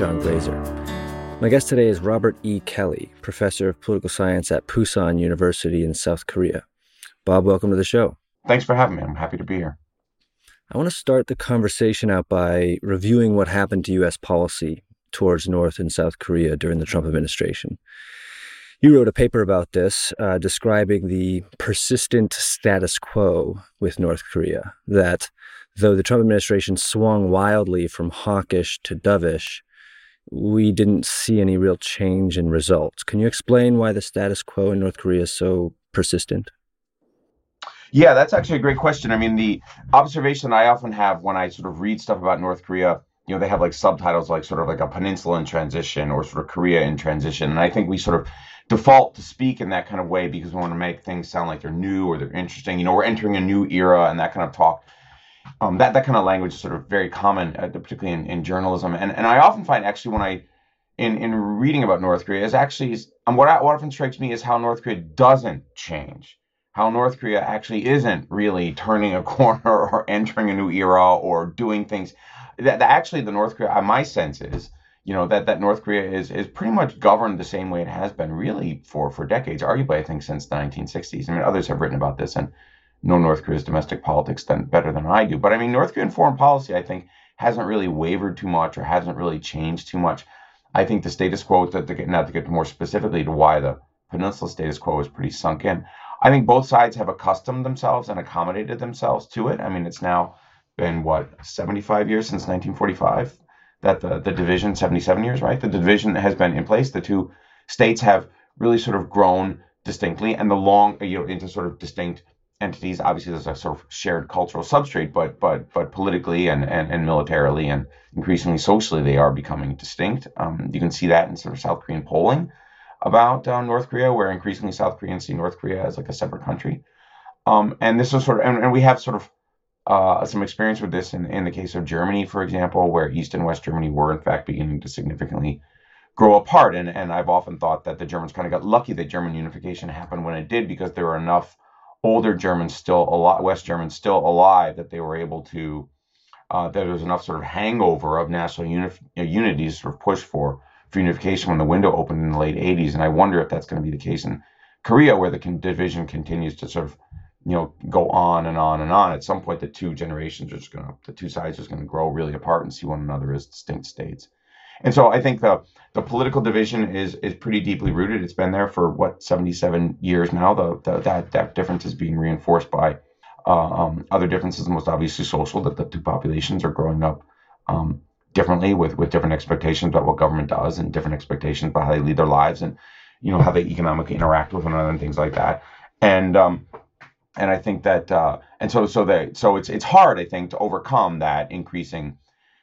John Glaser. My guest today is Robert E. Kelly, professor of political science at Pusan University in South Korea. Bob, welcome to the show. Thanks for having me. I'm happy to be here. I want to start the conversation out by reviewing what happened to U.S. policy towards North and South Korea during the Trump administration. You wrote a paper about this, uh, describing the persistent status quo with North Korea, that though the Trump administration swung wildly from hawkish to dovish, we didn't see any real change in results. Can you explain why the status quo in North Korea is so persistent? Yeah, that's actually a great question. I mean, the observation I often have when I sort of read stuff about North Korea, you know, they have like subtitles like sort of like a peninsula in transition or sort of Korea in transition. And I think we sort of default to speak in that kind of way because we want to make things sound like they're new or they're interesting. You know, we're entering a new era and that kind of talk. Um, that that kind of language is sort of very common, uh, particularly in, in journalism. And and I often find actually when I in in reading about North Korea is actually um, what, I, what often strikes me is how North Korea doesn't change. How North Korea actually isn't really turning a corner or entering a new era or doing things. That, that actually the North Korea, uh, my sense is, you know, that that North Korea is is pretty much governed the same way it has been really for for decades, arguably I think since the 1960s. I mean, others have written about this and know North Korea's domestic politics than better than I do. But I mean, North Korean foreign policy, I think, hasn't really wavered too much or hasn't really changed too much. I think the status quo, to, to get, not to get more specifically to why the peninsula status quo is pretty sunk in. I think both sides have accustomed themselves and accommodated themselves to it. I mean, it's now been what 75 years since 1945 that the the division 77 years, right? The division has been in place. The two states have really sort of grown distinctly and the long you know into sort of distinct entities. Obviously, there's a sort of shared cultural substrate, but but but politically and and, and militarily and increasingly socially, they are becoming distinct. Um, you can see that in sort of South Korean polling about uh, North Korea, where increasingly South Koreans see North Korea as like a separate country. Um, and this is sort of, and, and we have sort of uh, some experience with this in, in the case of Germany, for example, where East and West Germany were in fact beginning to significantly grow apart. And, and I've often thought that the Germans kind of got lucky that German unification happened when it did because there were enough older Germans still a lot, West Germans still alive, that they were able to, uh, that there was enough sort of hangover of national uni- unity to sort of push for, for unification when the window opened in the late 80s. And I wonder if that's going to be the case in Korea, where the con- division continues to sort of, you know, go on and on and on. At some point, the two generations are just going to, the two sides are just going to grow really apart and see one another as distinct states. And so I think the the political division is is pretty deeply rooted. It's been there for what 77 years now. The, the that that difference is being reinforced by um, other differences, most obviously social, that the two populations are growing up um, differently with with different expectations about what government does and different expectations about how they lead their lives and you know how they economically interact with one another and things like that. And um, and I think that uh, and so so they so it's it's hard I think to overcome that increasing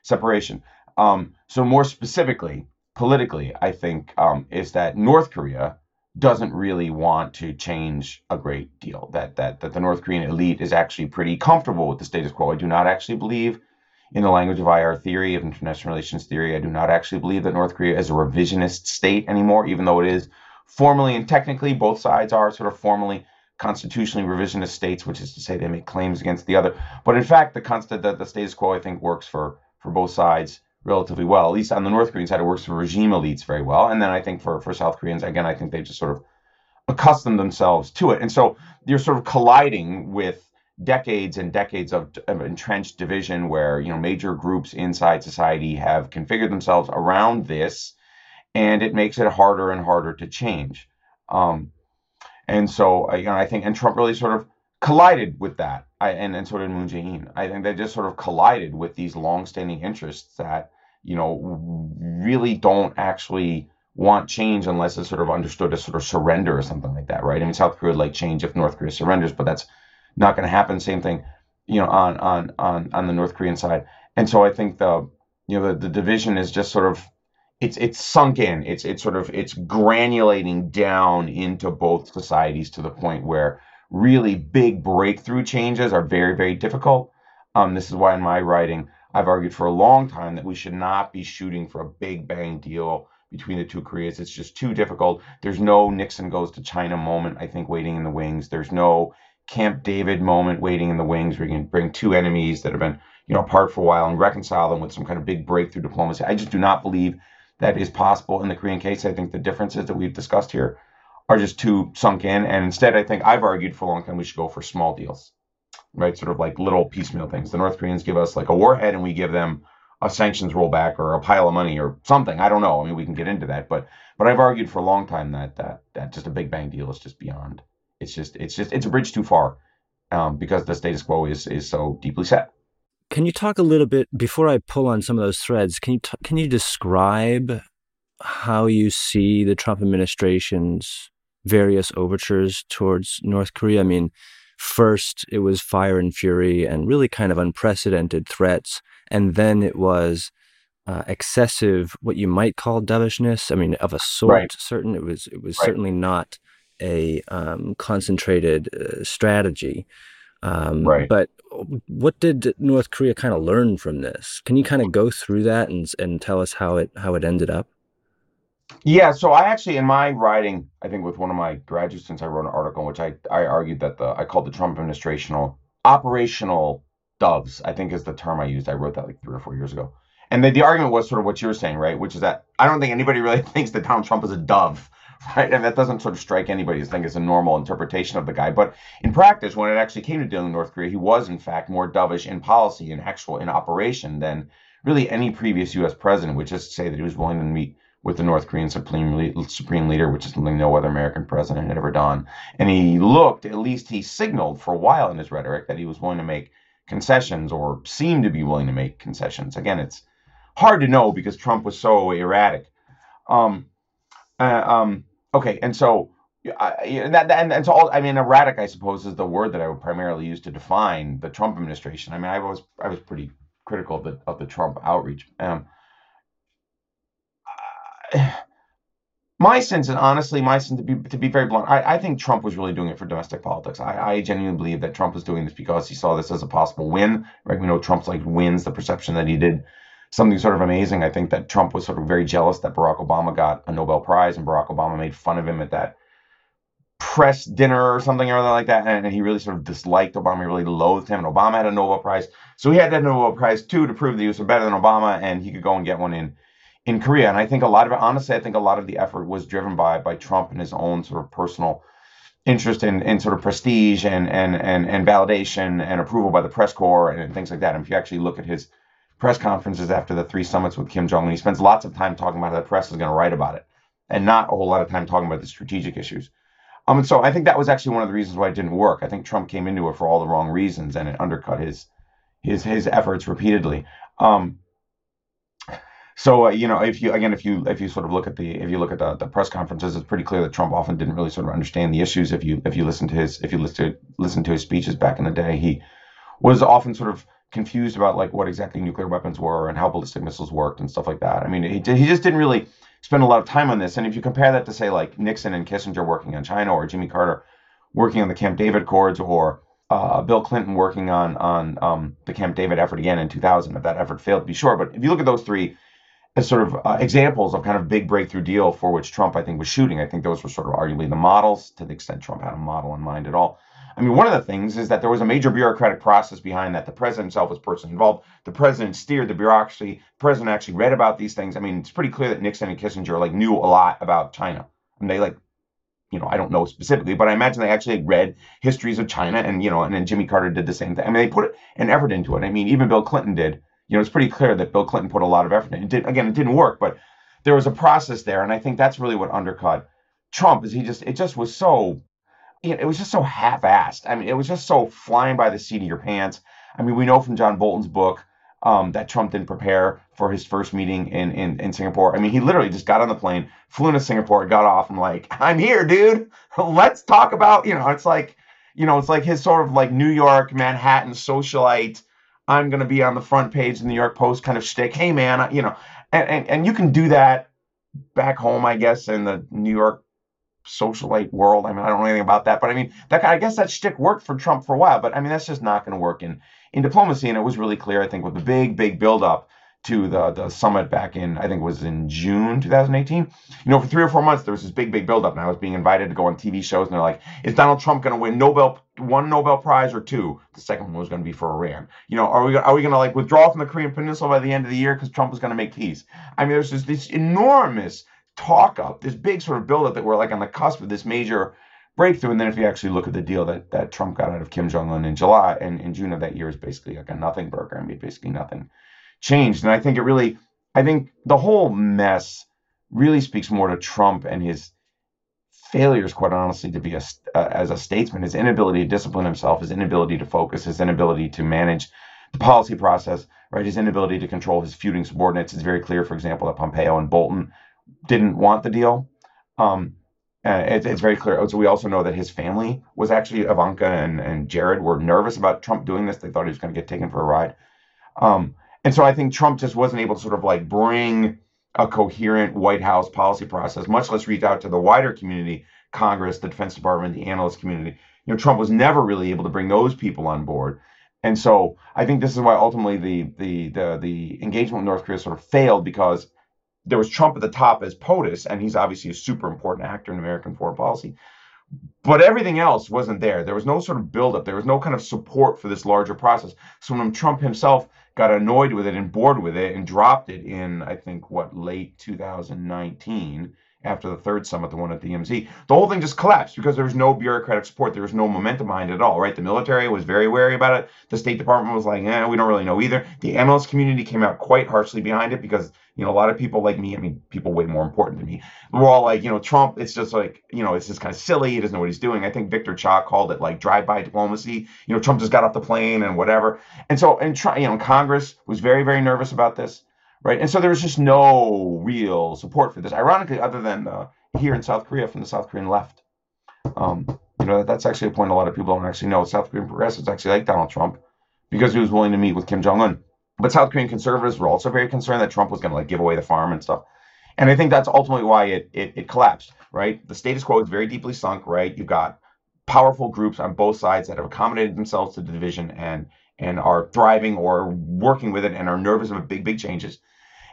separation. Um, so more specifically, politically, I think um, is that North Korea doesn't really want to change a great deal. That that that the North Korean elite is actually pretty comfortable with the status quo. I do not actually believe in the language of IR theory, of international relations theory. I do not actually believe that North Korea is a revisionist state anymore, even though it is formally and technically both sides are sort of formally constitutionally revisionist states, which is to say they make claims against the other. But in fact, the constant the, the status quo I think works for for both sides relatively well. At least on the North Korean side, it works for regime elites very well. And then I think for, for South Koreans, again, I think they just sort of accustomed themselves to it. And so you're sort of colliding with decades and decades of, of, entrenched division where you know major groups inside society have configured themselves around this and it makes it harder and harder to change um, and so you know i think and trump really sort of collided with that I, and, and so did moon jae-in i think they just sort of collided with these long-standing interests that you know, really don't actually want change unless it's sort of understood as sort of surrender or something like that, right? I mean, South Korea would like change if North Korea surrenders, but that's not going to happen. Same thing, you know, on on on on the North Korean side. And so I think the you know the, the division is just sort of it's it's sunk in. It's it's sort of it's granulating down into both societies to the point where really big breakthrough changes are very very difficult. Um, this is why in my writing I've argued for a long time that we should not be shooting for a big bang deal between the two Koreas. It's just too difficult. There's no Nixon goes to China moment, I think, waiting in the wings. There's no Camp David moment waiting in the wings where you can bring two enemies that have been you know, apart for a while and reconcile them with some kind of big breakthrough diplomacy. I just do not believe that is possible in the Korean case. I think the differences that we've discussed here are just too sunk in. And instead, I think I've argued for a long time we should go for small deals, right? Sort of like little piecemeal things. The North Koreans give us like a warhead and we give them a sanctions rollback or a pile of money or something. I don't know. I mean, we can get into that, but but I've argued for a long time that that that just a big bang deal is just beyond. It's just it's just it's a bridge too far um, because the status quo is is so deeply set. Can you talk a little bit before I pull on some of those threads? Can you t- can you describe how you see the Trump administration's various overtures towards North Korea? I mean, first it was fire and fury and really kind of unprecedented threats, and then it was uh, excessive, what you might call dovishness. I mean, of a sort, right. certain it was it was right. certainly not a um, concentrated uh, strategy. Um, right. But what did North Korea kind of learn from this? Can you kind of go through that and and tell us how it how it ended up? Yeah, so I actually in my writing, I think with one of my graduate students, I wrote an article in which I I argued that the I called the Trump administrational operational doves. I think is the term I used. I wrote that like three or four years ago. And the, the argument was sort of what you're saying, right? Which is that I don't think anybody really thinks that Donald Trump is a dove right? And that doesn't sort of strike anybody as think it's a normal interpretation of the guy. But in practice, when it actually came to dealing with North Korea, he was in fact more dovish in policy and actual in operation than really any previous U.S. president, which is to say that he was willing to meet with the North Korean supreme supreme leader, which is something no other American president had ever done. And he looked, at least he signaled for a while in his rhetoric that he was willing to make concessions or seemed to be willing to make concessions. Again, it's hard to know because Trump was so erratic. Um, uh, um, okay, and so and that and, and so all, I mean, erratic, I suppose, is the word that I would primarily use to define the Trump administration. I mean, I was I was pretty critical of the of the Trump outreach. Um, my sense, and honestly, my sense to be to be very blunt, I, I think Trump was really doing it for domestic politics. I, I genuinely believe that Trump was doing this because he saw this as a possible win. Right? We know Trump's like wins the perception that he did something sort of amazing. I think that Trump was sort of very jealous that Barack Obama got a Nobel Prize, and Barack Obama made fun of him at that press dinner or something or other like that, and, and he really sort of disliked Obama, he really loathed him. And Obama had a Nobel Prize, so he had that Nobel Prize too to prove that he was better than Obama, and he could go and get one in in Korea. And I think a lot of it, honestly, I think a lot of the effort was driven by by Trump and his own sort of personal interest in, in sort of prestige and and and and validation and approval by the press corps and, things like that. And if you actually look at his press conferences after the three summits with Kim Jong Un. He spends lots of time talking about how the press is going to write about it, and not a whole lot of time talking about the strategic issues. Um, and so I think that was actually one of the reasons why it didn't work. I think Trump came into it for all the wrong reasons, and it undercut his his his efforts repeatedly. Um, so uh, you know, if you again, if you if you sort of look at the if you look at the, the press conferences, it's pretty clear that Trump often didn't really sort of understand the issues. If you if you listen to his if you listen to listen to his speeches back in the day, he was often sort of confused about like what exactly nuclear weapons were and how ballistic missiles worked and stuff like that. I mean, he, he just didn't really spend a lot of time on this. And if you compare that to say like Nixon and Kissinger working on China or Jimmy Carter working on the Camp David Accords or uh, Bill Clinton working on on um, the Camp David effort again in 2000, if that effort failed, to be sure. But if you look at those three as sort of uh, examples of kind of big breakthrough deal for which Trump, I think, was shooting, I think those were sort of arguably the models to the extent Trump had a model in mind at all. I mean, one of the things is that there was a major bureaucratic process behind that. The president himself was personally involved. The president steered the bureaucracy. The president actually read about these things. I mean, it's pretty clear that Nixon and Kissinger like knew a lot about China. And they like, you know, I don't know specifically, but I imagine they actually read histories of China, and you know, and then Jimmy Carter did the same thing. I mean, they put an effort into it. I mean, even Bill Clinton did. You know, it's pretty clear that Bill Clinton put a lot of effort in. It did again, it didn't work, but there was a process there, and I think that's really what undercut Trump. Is he just it just was so it was just so half-assed. I mean, it was just so flying by the seat of your pants. I mean, we know from John Bolton's book um, that Trump didn't prepare for his first meeting in, in, in Singapore. I mean, he literally just got on the plane, flew into Singapore, got off, and like, I'm here, dude. Let's talk about, you know, it's like, you know, it's like his sort of like New York, Manhattan socialite. I'm gonna be on the front page of the New York Post kind of shtick. Hey, man, you know, and, and and you can do that back home, I guess, in the New York socialite world. I mean, I don't know anything about that, but I mean, that I guess that shtick worked for Trump for a while, but I mean, that's just not going to work in in diplomacy. And it was really clear, I think, with the big, big buildup to the the summit back in, I think it was in June 2018. You know, for three or four months there was this big, big buildup, and I was being invited to go on TV shows, and they're like, "Is Donald Trump going to win Nobel one Nobel Prize or two. The second one was going to be for Iran. You know, are we are we going to like withdraw from the Korean Peninsula by the end of the year because Trump was going to make peace? I mean, there's just this enormous talk up, this big sort of buildup that we're like on the cusp of this major breakthrough. And then if you actually look at the deal that, that Trump got out of Kim Jong Un in July and in June of that year is basically like a nothing burger. I mean, basically nothing changed. And I think it really, I think the whole mess really speaks more to Trump and his failures, quite honestly, to be a, uh, as a statesman, his inability to discipline himself, his inability to focus, his inability to manage the policy process, right? His inability to control his feuding subordinates. It's very clear, for example, that Pompeo and Bolton didn't want the deal. Um, uh, it, it's very clear. So we also know that his family was actually Ivanka and, and Jared were nervous about Trump doing this. They thought he was going to get taken for a ride. Um, and so I think Trump just wasn't able to sort of like bring a coherent White House policy process, much less reach out to the wider community, Congress, the Defense Department, the analyst community. You know, Trump was never really able to bring those people on board. And so I think this is why ultimately the the the, the engagement with North Korea sort of failed because there was Trump at the top as POTUS, and he's obviously a super important actor in American foreign policy. But everything else wasn't there. There was no sort of buildup. There was no kind of support for this larger process. So when Trump himself got annoyed with it and bored with it and dropped it in, I think, what, late 2019 after the third summit, the one at the DMZ, the whole thing just collapsed because there was no bureaucratic support. There was no momentum behind it at all, right? The military was very wary about it. The State Department was like, eh, we don't really know either. The analyst community came out quite harshly behind it because, you know, a lot of people like me, I mean, people way more important than me, we're all like, you know, Trump, it's just like, you know, it's just kind of silly. He doesn't know what he's doing. I think Victor Cha called it like drive-by diplomacy. You know, Trump just got off the plane and whatever. And so, and, try, you know, Congress was very, very nervous about this right? And so there was just no real support for this. Ironically, other than uh, here in South Korea from the South Korean left. Um, you know, that's actually a point a lot of people don't actually know. South Korean progressives actually like Donald Trump because he was willing to meet with Kim Jong Un. But South Korean conservatives were also very concerned that Trump was going to like give away the farm and stuff. And I think that's ultimately why it, it it collapsed. Right, the status quo is very deeply sunk. Right, you've got powerful groups on both sides that have accommodated themselves to the division and and are thriving or working with it and are nervous about big big changes.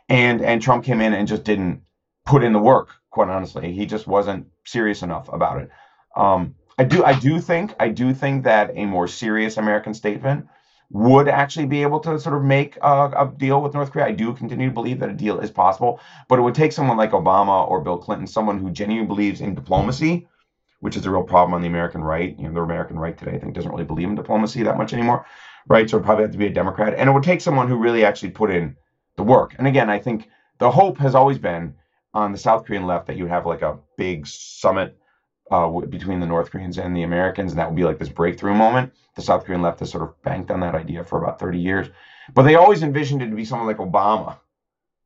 And and Trump came in and just didn't put in the work quite honestly. He just wasn't serious enough about it. Um, I do, I do think, I do think that a more serious American statement would actually be able to sort of make a, a, deal with North Korea. I do continue to believe that a deal is possible, but it would take someone like Obama or Bill Clinton, someone who genuinely believes in diplomacy, which is a real problem on the American right. You know, the American right today, I think, doesn't really believe in diplomacy that much anymore, right? So it probably have to be a Democrat, and it would take someone who really actually put in the work. And again, I think the hope has always been on the South Korean left that you would have like a big summit uh, between the North Koreans and the Americans, and that would be like this breakthrough moment. The South Korean left has sort of banked on that idea for about 30 years, but they always envisioned it to be someone like Obama,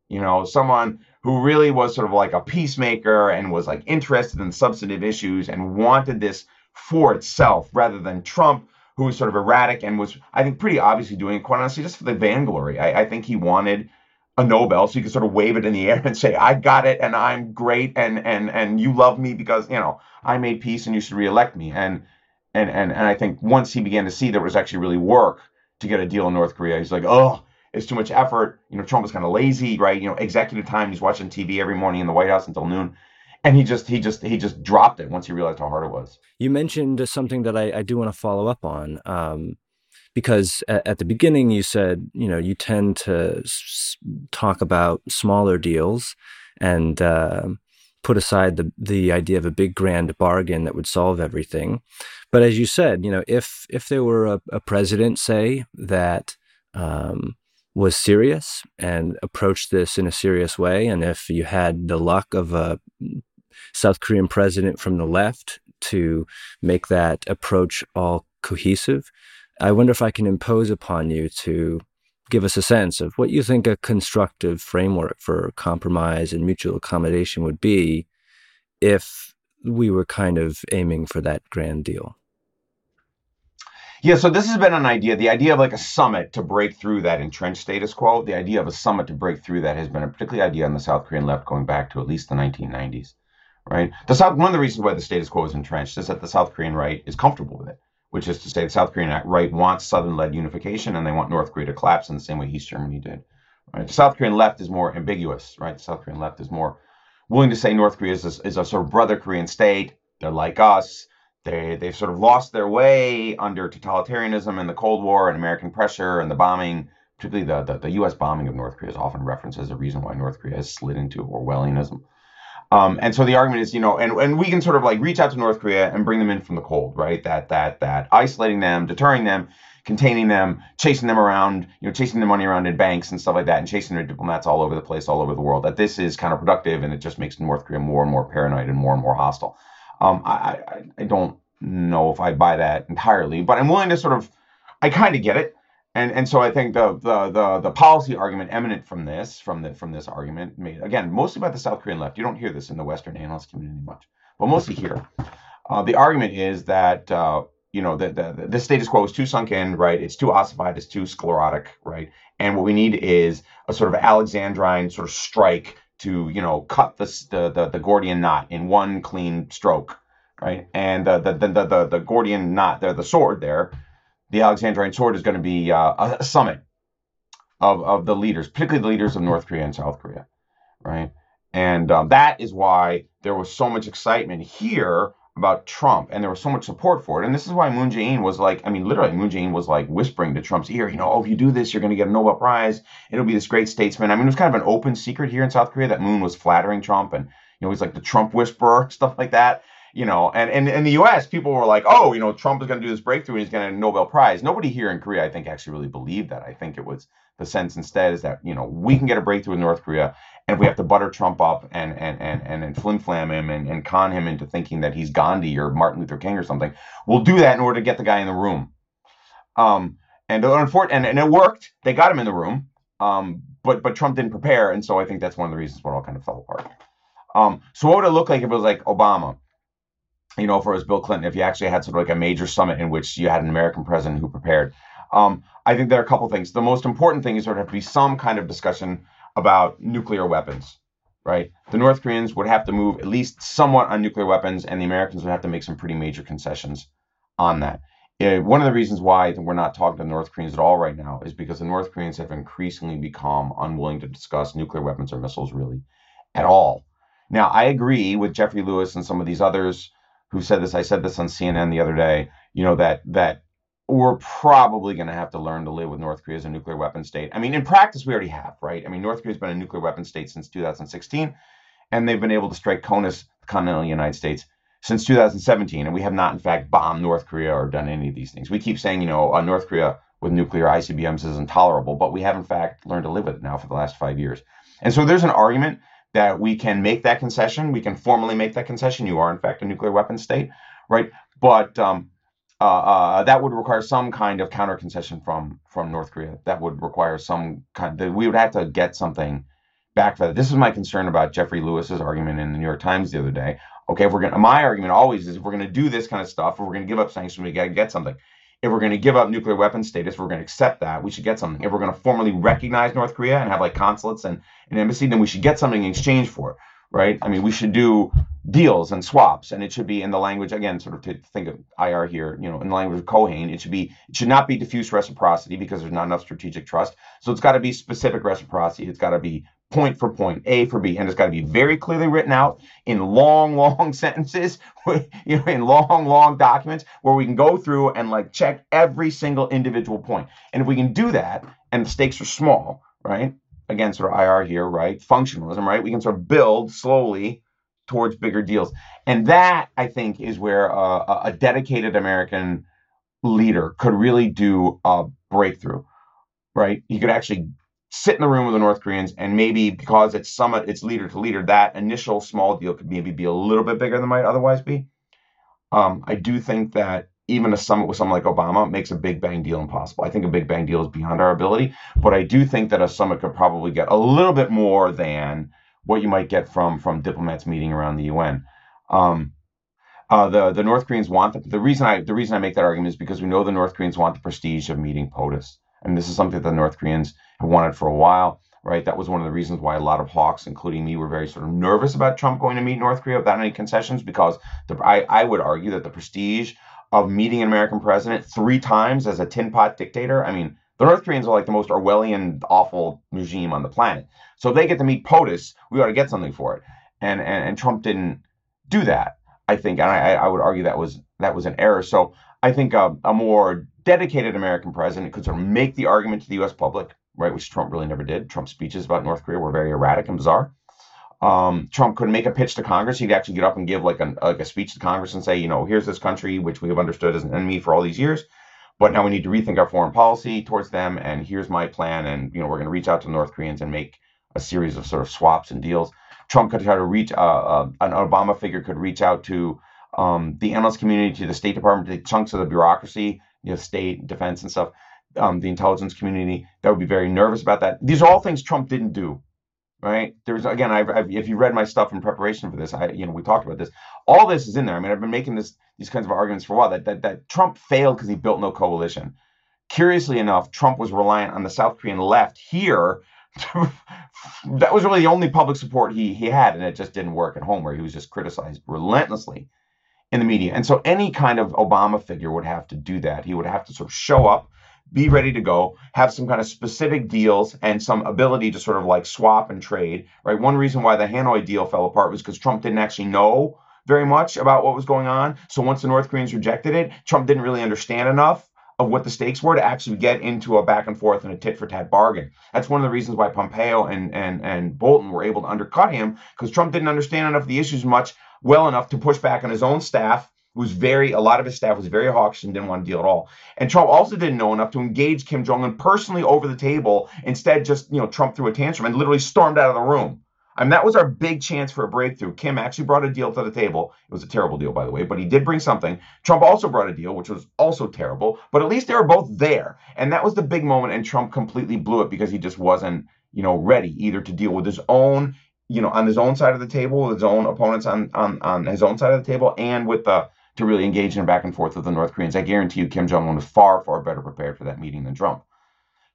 you know, someone who really was sort of like a peacemaker and was like interested in substantive issues and wanted this for itself rather than Trump, who was sort of erratic and was, I think, pretty obviously doing it quite honestly just for the vainglory. I, I think he wanted a Nobel, so you can sort of wave it in the air and say, "I got it, and I'm great, and and and you love me because you know I made peace, and you should reelect me." And and and and I think once he began to see there was actually really work to get a deal in North Korea, he's like, "Oh, it's too much effort." You know, Trump was kind of lazy, right? You know, executive time. He's watching TV every morning in the White House until noon. And he just he just he just dropped it once he realized how hard it was. You mentioned something that I, I do want to follow up on. Um, because at, at, the beginning you said you know you tend to s- talk about smaller deals and uh, put aside the the idea of a big grand bargain that would solve everything. But as you said you know if if there were a, a president say that um, was serious and approached this in a serious way and if you had the luck of a South Korean president from the left to make that approach all cohesive I wonder if I can impose upon you to give us a sense of what you think a constructive framework for compromise and mutual accommodation would be if we were kind of aiming for that grand deal. Yeah, so this has been an idea. The idea of like a summit to break through that entrenched status quo, the idea of a summit to break through that has been a particular idea on the South Korean left going back to at least the 1990s, right? The South, one of the reasons why the status quo is entrenched is that the South Korean right is comfortable with it which is to say the South Korean right wants Southern-led unification and they want North Korea to collapse in the same way East Germany did. Right? The South Korean left is more ambiguous, right? The South Korean left is more willing to say North Korea is a, is a sort of brother Korean state. They're like us. They they've sort of lost their way under totalitarianism and the Cold War and American pressure and the bombing, particularly the, the, the U.S. bombing of North Korea is often referenced as a reason why North Korea has slid into Orwellianism. Um, and so the argument is, you know, and, and we can sort of like reach out to North Korea and bring them in from the cold, right? That that that isolating them, deterring them, containing them, chasing them around, you know, chasing their money around in banks and stuff like that, and chasing their diplomats all over the place, all over the world. That this is counterproductive, and it just makes North Korea more and more paranoid and more and more hostile. Um, I, I I don't know if I buy that entirely, but I'm willing to sort of, I kind of get it and and so I think the the the the policy argument eminent from this from the from this argument made again mostly by the South Korean left. You don't hear this in the Western analyst community much, but mostly here. Uh, the argument is that uh, you know the, the the status quo is too sunk in, right? It's too ossified, it's too sclerotic, right? And what we need is a sort of Alexandrine sort of strike to you know cut the the the, the Gordian knot in one clean stroke, right? And the the the the, the Gordian knot, there, the sword there the Alexandrine sword is going to be uh, a summit of, of the leaders, particularly the leaders of North Korea and South Korea, right? And um, that is why there was so much excitement here about Trump, and there was so much support for it. And this is why Moon Jae-in was like, I mean, literally, Moon Jae-in was like whispering to Trump's ear, you know, oh, if you do this, you're going to get a Nobel Prize. It'll be this great statesman. I mean, it was kind of an open secret here in South Korea that Moon was flattering Trump, and you know, he's like the Trump whisperer, stuff like that you know, and, and in the US, people were like, oh, you know, Trump is going to do this breakthrough and he's going to Nobel Prize. Nobody here in Korea, I think, actually really believed that. I think it was the sense instead is that, you know, we can get a breakthrough in North Korea and we have to butter Trump up and and and and, and flim flam him and, and con him into thinking that he's Gandhi or Martin Luther King or something, we'll do that in order to get the guy in the room. Um, and, and, and it worked. They got him in the room. Um, but but Trump didn't prepare, and so I think that's one of the reasons why it all kind of fell apart. Um, so what would it look like if it was like Obama? You know, if it was Bill Clinton, if you actually had sort of like a major summit in which you had an American president who prepared. Um, I think there are a couple things. The most important thing is there would have to be some kind of discussion about nuclear weapons, right? The North Koreans would have to move at least somewhat on nuclear weapons, and the Americans would have to make some pretty major concessions on that. Uh, one of the reasons why we're not talking to North Koreans at all right now is because the North Koreans have increasingly become unwilling to discuss nuclear weapons or missiles really at all. Now, I agree with Jeffrey Lewis and some of these others who said this. I said this on CNN the other day. You know that that we're probably going to have to learn to live with North Korea as a nuclear weapon state. I mean, in practice, we already have, right? I mean, North Korea's been a nuclear weapon state since 2016, and they've been able to strike CONUS, the continental United States, since 2017, and we have not, in fact, bombed North Korea or done any of these things. We keep saying, you know, uh, North Korea with nuclear ICBMs is intolerable, but we have, in fact, learned to live with it now for the last five years. And so there's an argument that we can make that concession. We can formally make that concession. You are, in fact, a nuclear weapon state right? But um, uh, uh, that would require some kind of counter concession from from North Korea. That would require some kind. Of, we would have to get something back for that. This is my concern about Jeffrey Lewis's argument in the New York Times the other day. Okay, if we're gonna, my argument always is if we're gonna do this kind of stuff, if we're gonna give up sanctions, we gotta get something. If we're gonna give up nuclear weapon status, we're gonna accept that, we should get something. If we're gonna formally recognize North Korea and have like consulates and an embassy, then we should get something in exchange for it right? I mean, we should do deals and swaps, and it should be in the language again, sort of to think of IR here, you know, in the language of Keohane, it should be it should not be diffuse reciprocity because there's not enough strategic trust. So it's got to be specific reciprocity. It's got to be point for point, A for B, and it's got to be very clearly written out in long, long sentences, you know, in long, long documents where we can go through and like check every single individual point. And if we can do that, and the stakes are small, right? again, sort of IR here, right? Functionalism, right? We can sort of build slowly towards bigger deals. And that, I think, is where uh, a dedicated American leader could really do a breakthrough, right? He could actually sit in the room with the North Koreans and maybe because it's summit, it's leader to leader, that initial small deal could maybe be a little bit bigger than might otherwise be. Um, I do think that even a summit with someone like Obama makes a big bang deal impossible. I think a big bang deal is beyond our ability, but I do think that a summit could probably get a little bit more than what you might get from from diplomats meeting around the UN. Um, uh, the the North Koreans want the, the reason I the reason I make that argument is because we know the North Koreans want the prestige of meeting POTUS, and this is something that the North Koreans have wanted for a while. Right, that was one of the reasons why a lot of hawks, including me, were very sort of nervous about Trump going to meet North Korea without any concessions, because the, I, I would argue that the prestige of meeting an American president three times as a tin pot dictator. I mean, the North Koreans are like the most Orwellian, awful regime on the planet. So if they get to meet POTUS, we ought to get something for it. And and, and Trump didn't do that. I think, and I, I would argue that was that was an error. So I think a, a more dedicated American president could sort of make the argument to the U.S. public, right, which Trump really never did. Trump's speeches about North Korea were very erratic and bizarre. Um, Trump could make a pitch to Congress. He'd actually get up and give like, an, like a speech to Congress and say, you know, here's this country which we have understood as an enemy for all these years, but now we need to rethink our foreign policy towards them. And here's my plan. And you know, we're going to reach out to North Koreans and make a series of sort of swaps and deals. Trump could try to reach uh, uh, an Obama figure could reach out to um, the analyst community, to the State Department, to chunks of the bureaucracy, you know, state defense and stuff, um, the intelligence community that would be very nervous about that. These are all things Trump didn't do right? There's again, I've, I've, if you read my stuff in preparation for this, I you know we talked about this. All this is in there. I mean, I've been making this these kinds of arguments for a while that that, that Trump failed because he built no coalition. Curiously enough, Trump was reliant on the South Korean left here. that was really the only public support he he had, and it just didn't work at home, where he was just criticized relentlessly in the media. And so, any kind of Obama figure would have to do that. He would have to sort of show up be ready to go, have some kind of specific deals and some ability to sort of like swap and trade, right? One reason why the Hanoi deal fell apart was because Trump didn't actually know very much about what was going on. So once the North Koreans rejected it, Trump didn't really understand enough of what the stakes were to actually get into a back and forth and a tit for tat bargain. That's one of the reasons why Pompeo and and and Bolton were able to undercut him because Trump didn't understand enough of the issues much well enough to push back on his own staff was very, a lot of his staff was very hawkish and didn't want to deal at all. And Trump also didn't know enough to engage Kim Jong un personally over the table. Instead, just, you know, Trump threw a tantrum and literally stormed out of the room. I mean, that was our big chance for a breakthrough. Kim actually brought a deal to the table. It was a terrible deal, by the way, but he did bring something. Trump also brought a deal, which was also terrible, but at least they were both there. And that was the big moment, and Trump completely blew it because he just wasn't, you know, ready either to deal with his own, you know, on his own side of the table, with his own opponents on on on his own side of the table, and with the to really engage in back and forth with the North Koreans. I guarantee you, Kim Jong Un was far, far better prepared for that meeting than Trump.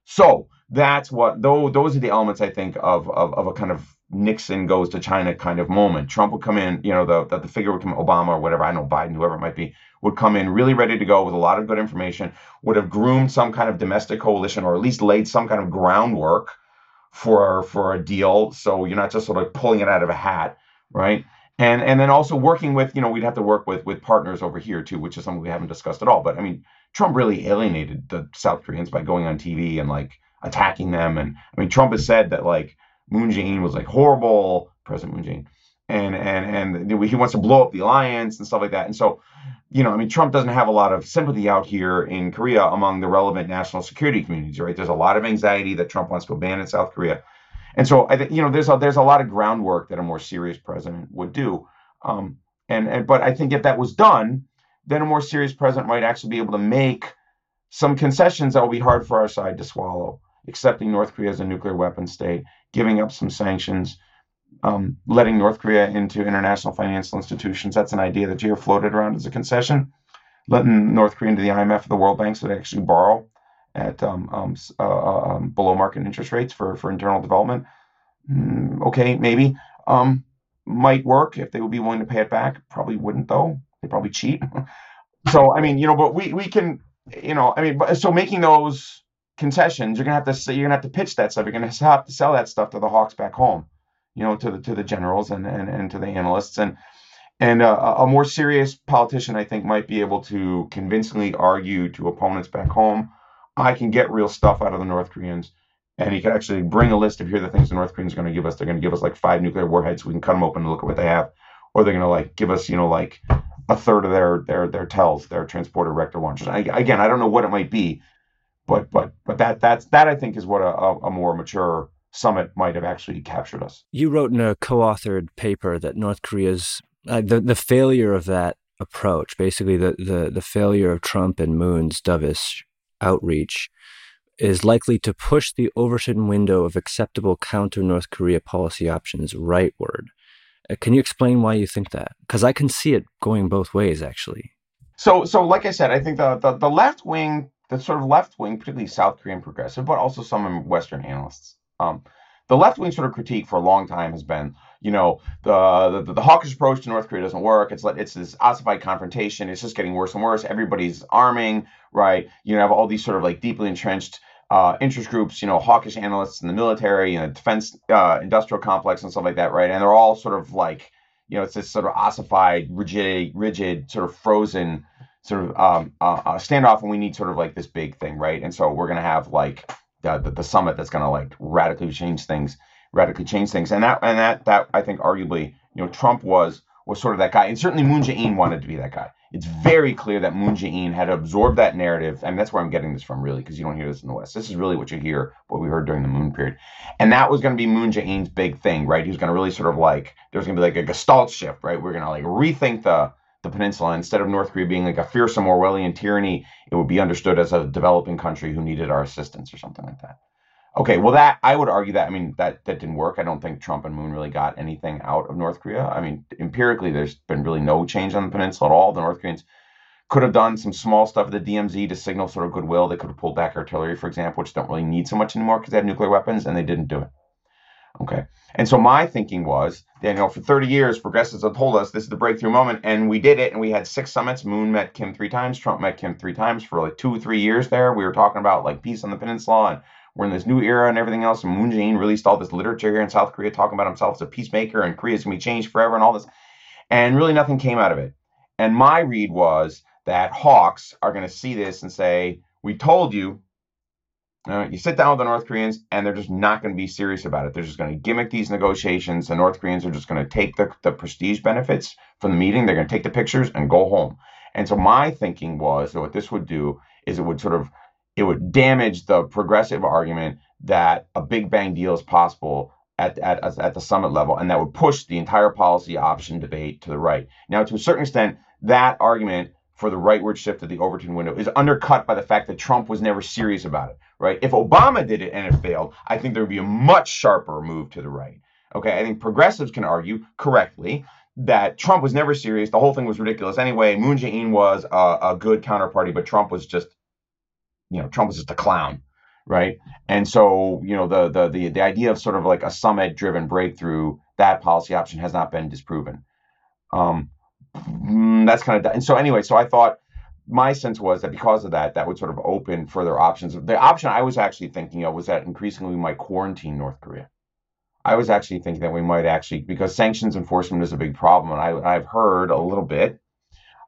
So that's what though those are the elements I think of of, of a kind of Nixon goes to China kind of moment. Trump would come in, you know, the, the, the figure would come, Obama or whatever, I know Biden, whoever it might be, would come in really ready to go with a lot of good information, would have groomed some kind of domestic coalition or at least laid some kind of groundwork for for a deal. So you're not just sort of pulling it out of a hat, right? and and then also working with you know we'd have to work with with partners over here too which is something we haven't discussed at all but i mean trump really alienated the south koreans by going on tv and like attacking them and i mean trump has said that like moon jae-in was like horrible president moon jae-in and and and he wants to blow up the alliance and stuff like that. And so you know i mean trump doesn't have a lot of sympathy out here in korea among the relevant national security communities right? There's a lot of anxiety that trump wants to abandon south korea. And so I think you know there's a, there's a lot of groundwork that a more serious president would do. Um, and, and but I think if that was done, then a more serious president might actually be able to make some concessions that will be hard for our side to swallow, accepting North Korea as a nuclear weapon state, giving up some sanctions, um, letting North Korea into international financial institutions. That's an idea that have floated around as a concession. Letting North Korea into the IMF or the World Bank so they actually borrow at um, um, uh, uh, um, below market interest rates for, for internal development. Mm, okay, maybe. Um, might work if they would be willing to pay it back. Probably wouldn't though. They probably cheat. so I mean, you know, but we we can, you know, I mean, but, so making those concessions, you're gonna have to you're gonna have to pitch that stuff. You're gonna have to sell that stuff to the hawks back home, you know, to the to the generals and and, and to the analysts and. And uh, a more serious politician, I think, might be able to convincingly argue to opponents back home I can get real stuff out of the North Koreans. And he could actually bring a list of here are the things the North Koreans are going to give us. They're going to give us like five nuclear warheads. We can cut them open and look at what they have. Or they're going to like give us, you know, like a third of their their their TELs, their transporter erector launchers. I, again, I don't know what it might be, but but but that that's that I think is what a, a more mature summit might have actually captured us. You wrote in a co-authored paper that North Korea's uh, the the failure of that approach, basically the the the failure of Trump and Moon's dovish outreach is likely to push the Overton window of acceptable counter North Korea policy options rightward. Uh, can you explain why you think that? Because I can see it going both ways, actually. So, so like I said, I think the, the, the left wing, the sort of left wing, particularly South Korean progressive, but also some Western analysts, um, the left wing sort of critique for a long time has been, you know, the, the the hawkish approach to North Korea doesn't work. It's it's this ossified confrontation. It's just getting worse and worse. Everybody's arming, right? You have all these sort of like deeply entrenched uh, interest groups, you know, hawkish analysts in the military and the defense uh, industrial complex and stuff like that, right? And they're all sort of like, you know, it's this sort of ossified, rigid, rigid, sort of frozen sort of um, uh, uh, standoff, and we need sort of like this big thing, right? And so we're gonna have like the, the, the summit that's gonna like radically change things, radically change things, and that and that that I think arguably, you know, Trump was was sort of that guy, and certainly Moon Jae-in wanted to be that guy. It's very clear that Moon Jae-in had absorbed that narrative, and that's where I'm getting this from, really, because you don't hear this in the West. This is really what you hear, what we heard during the Moon period, and that was going to be Moon Jae-in's big thing, right? He was going to really sort of like there's going to be like a Gestalt shift, right? We're going to like rethink the the peninsula instead of North Korea being like a fearsome Orwellian tyranny, it would be understood as a developing country who needed our assistance or something like that. Okay, well, that I would argue that I mean that that didn't work. I don't think Trump and Moon really got anything out of North Korea. I mean, empirically, there's been really no change on the peninsula at all. The North Koreans could have done some small stuff at the DMZ to signal sort of goodwill. They could have pulled back artillery, for example, which don't really need so much anymore because they have nuclear weapons, and they didn't do it. Okay, and so my thinking was, know, for 30 years, progressives have told us this is the breakthrough moment, and we did it, and we had six summits. Moon met Kim three times, Trump met Kim three times for like two three years there. We were talking about like peace on the peninsula and we're in this new era and everything else. And Moon Jae-in released all this literature here in South Korea talking about himself as a peacemaker and Korea's gonna be changed forever and all this. And really nothing came out of it. And my read was that hawks are gonna see this and say, "We told you." You sit down with the North Koreans, and they're just not going to be serious about it. They're just going to gimmick these negotiations. The North Koreans are just going to take the, the prestige benefits from the meeting. They're going to take the pictures and go home. And so my thinking was that what this would do is it would sort of it would damage the progressive argument that a big bang deal is possible at, at, at the summit level, and that would push the entire policy option debate to the right. Now, to a certain extent, that argument for the rightward shift of the Overton window is undercut by the fact that Trump was never serious about it, right? If Obama did it and it failed, I think there would be a much sharper move to the right. Okay, I think progressives can argue correctly that Trump was never serious. The whole thing was ridiculous anyway. Moon Jae-in was a, a good counterparty, but Trump was just you know Trump was just a clown, right? And so you know the the the the idea of sort of like a summit driven breakthrough that policy option has not been disproven. Um, mm, that's kind of and so anyway. So I thought my sense was that because of that, that would sort of open further options. The option I was actually thinking of was that increasingly we might quarantine North Korea. I was actually thinking that we might actually, because sanctions enforcement is a big problem, and I, I've heard a little bit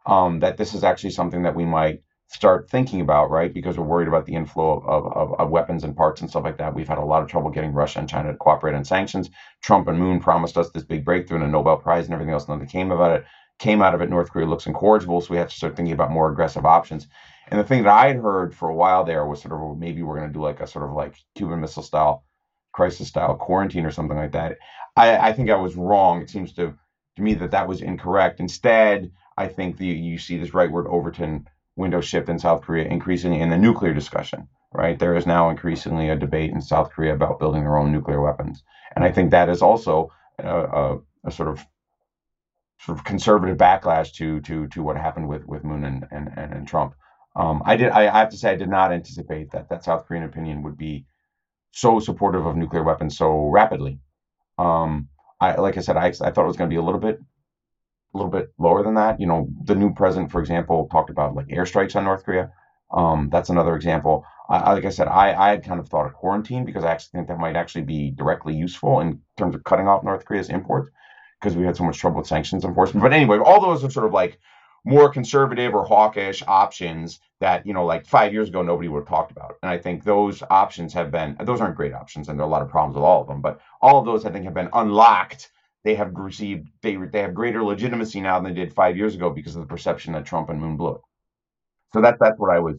um, that this is actually something that we might start thinking about, right? Because we're worried about the inflow of, of, of, weapons and parts and stuff like that. We've had a lot of trouble getting Russia and China to cooperate on sanctions. Trump and Moon promised us this big breakthrough and a Nobel Prize and everything else. Nothing came about it. Came out of it. North Korea looks incorrigible, so we have to start thinking about more aggressive options. And the thing that I had heard for a while there was sort of maybe we're going to do like a sort of like Cuban Missile style crisis style quarantine or something like that. I, I think I was wrong. It seems to to me that that was incorrect. Instead, I think the you see this rightward Overton window shift in South Korea increasingly in the nuclear discussion, right? There is now increasingly a debate in South Korea about building their own nuclear weapons. And I think that is also a, a, a sort of sort of conservative backlash to to to what happened with with Moon and and, and Trump. Um, I did I have to say I did not anticipate that that South Korean opinion would be so supportive of nuclear weapons so rapidly. Um, I like I said I, I thought it was going to be a little bit a little bit lower than that. You know, the new president, for example, talked about like airstrikes on North Korea. Um, that's another example. I, like I said, I, I had kind of thought of quarantine because I actually think that might actually be directly useful in terms of cutting off North Korea's imports because we had so much trouble with sanctions enforcement. But anyway, all those are sort of like more conservative or hawkish options that you know like five years ago nobody would have talked about and i think those options have been those aren't great options and there are a lot of problems with all of them but all of those i think have been unlocked they have received they they have greater legitimacy now than they did five years ago because of the perception that Trump and Moon blew it. So that's that's what I was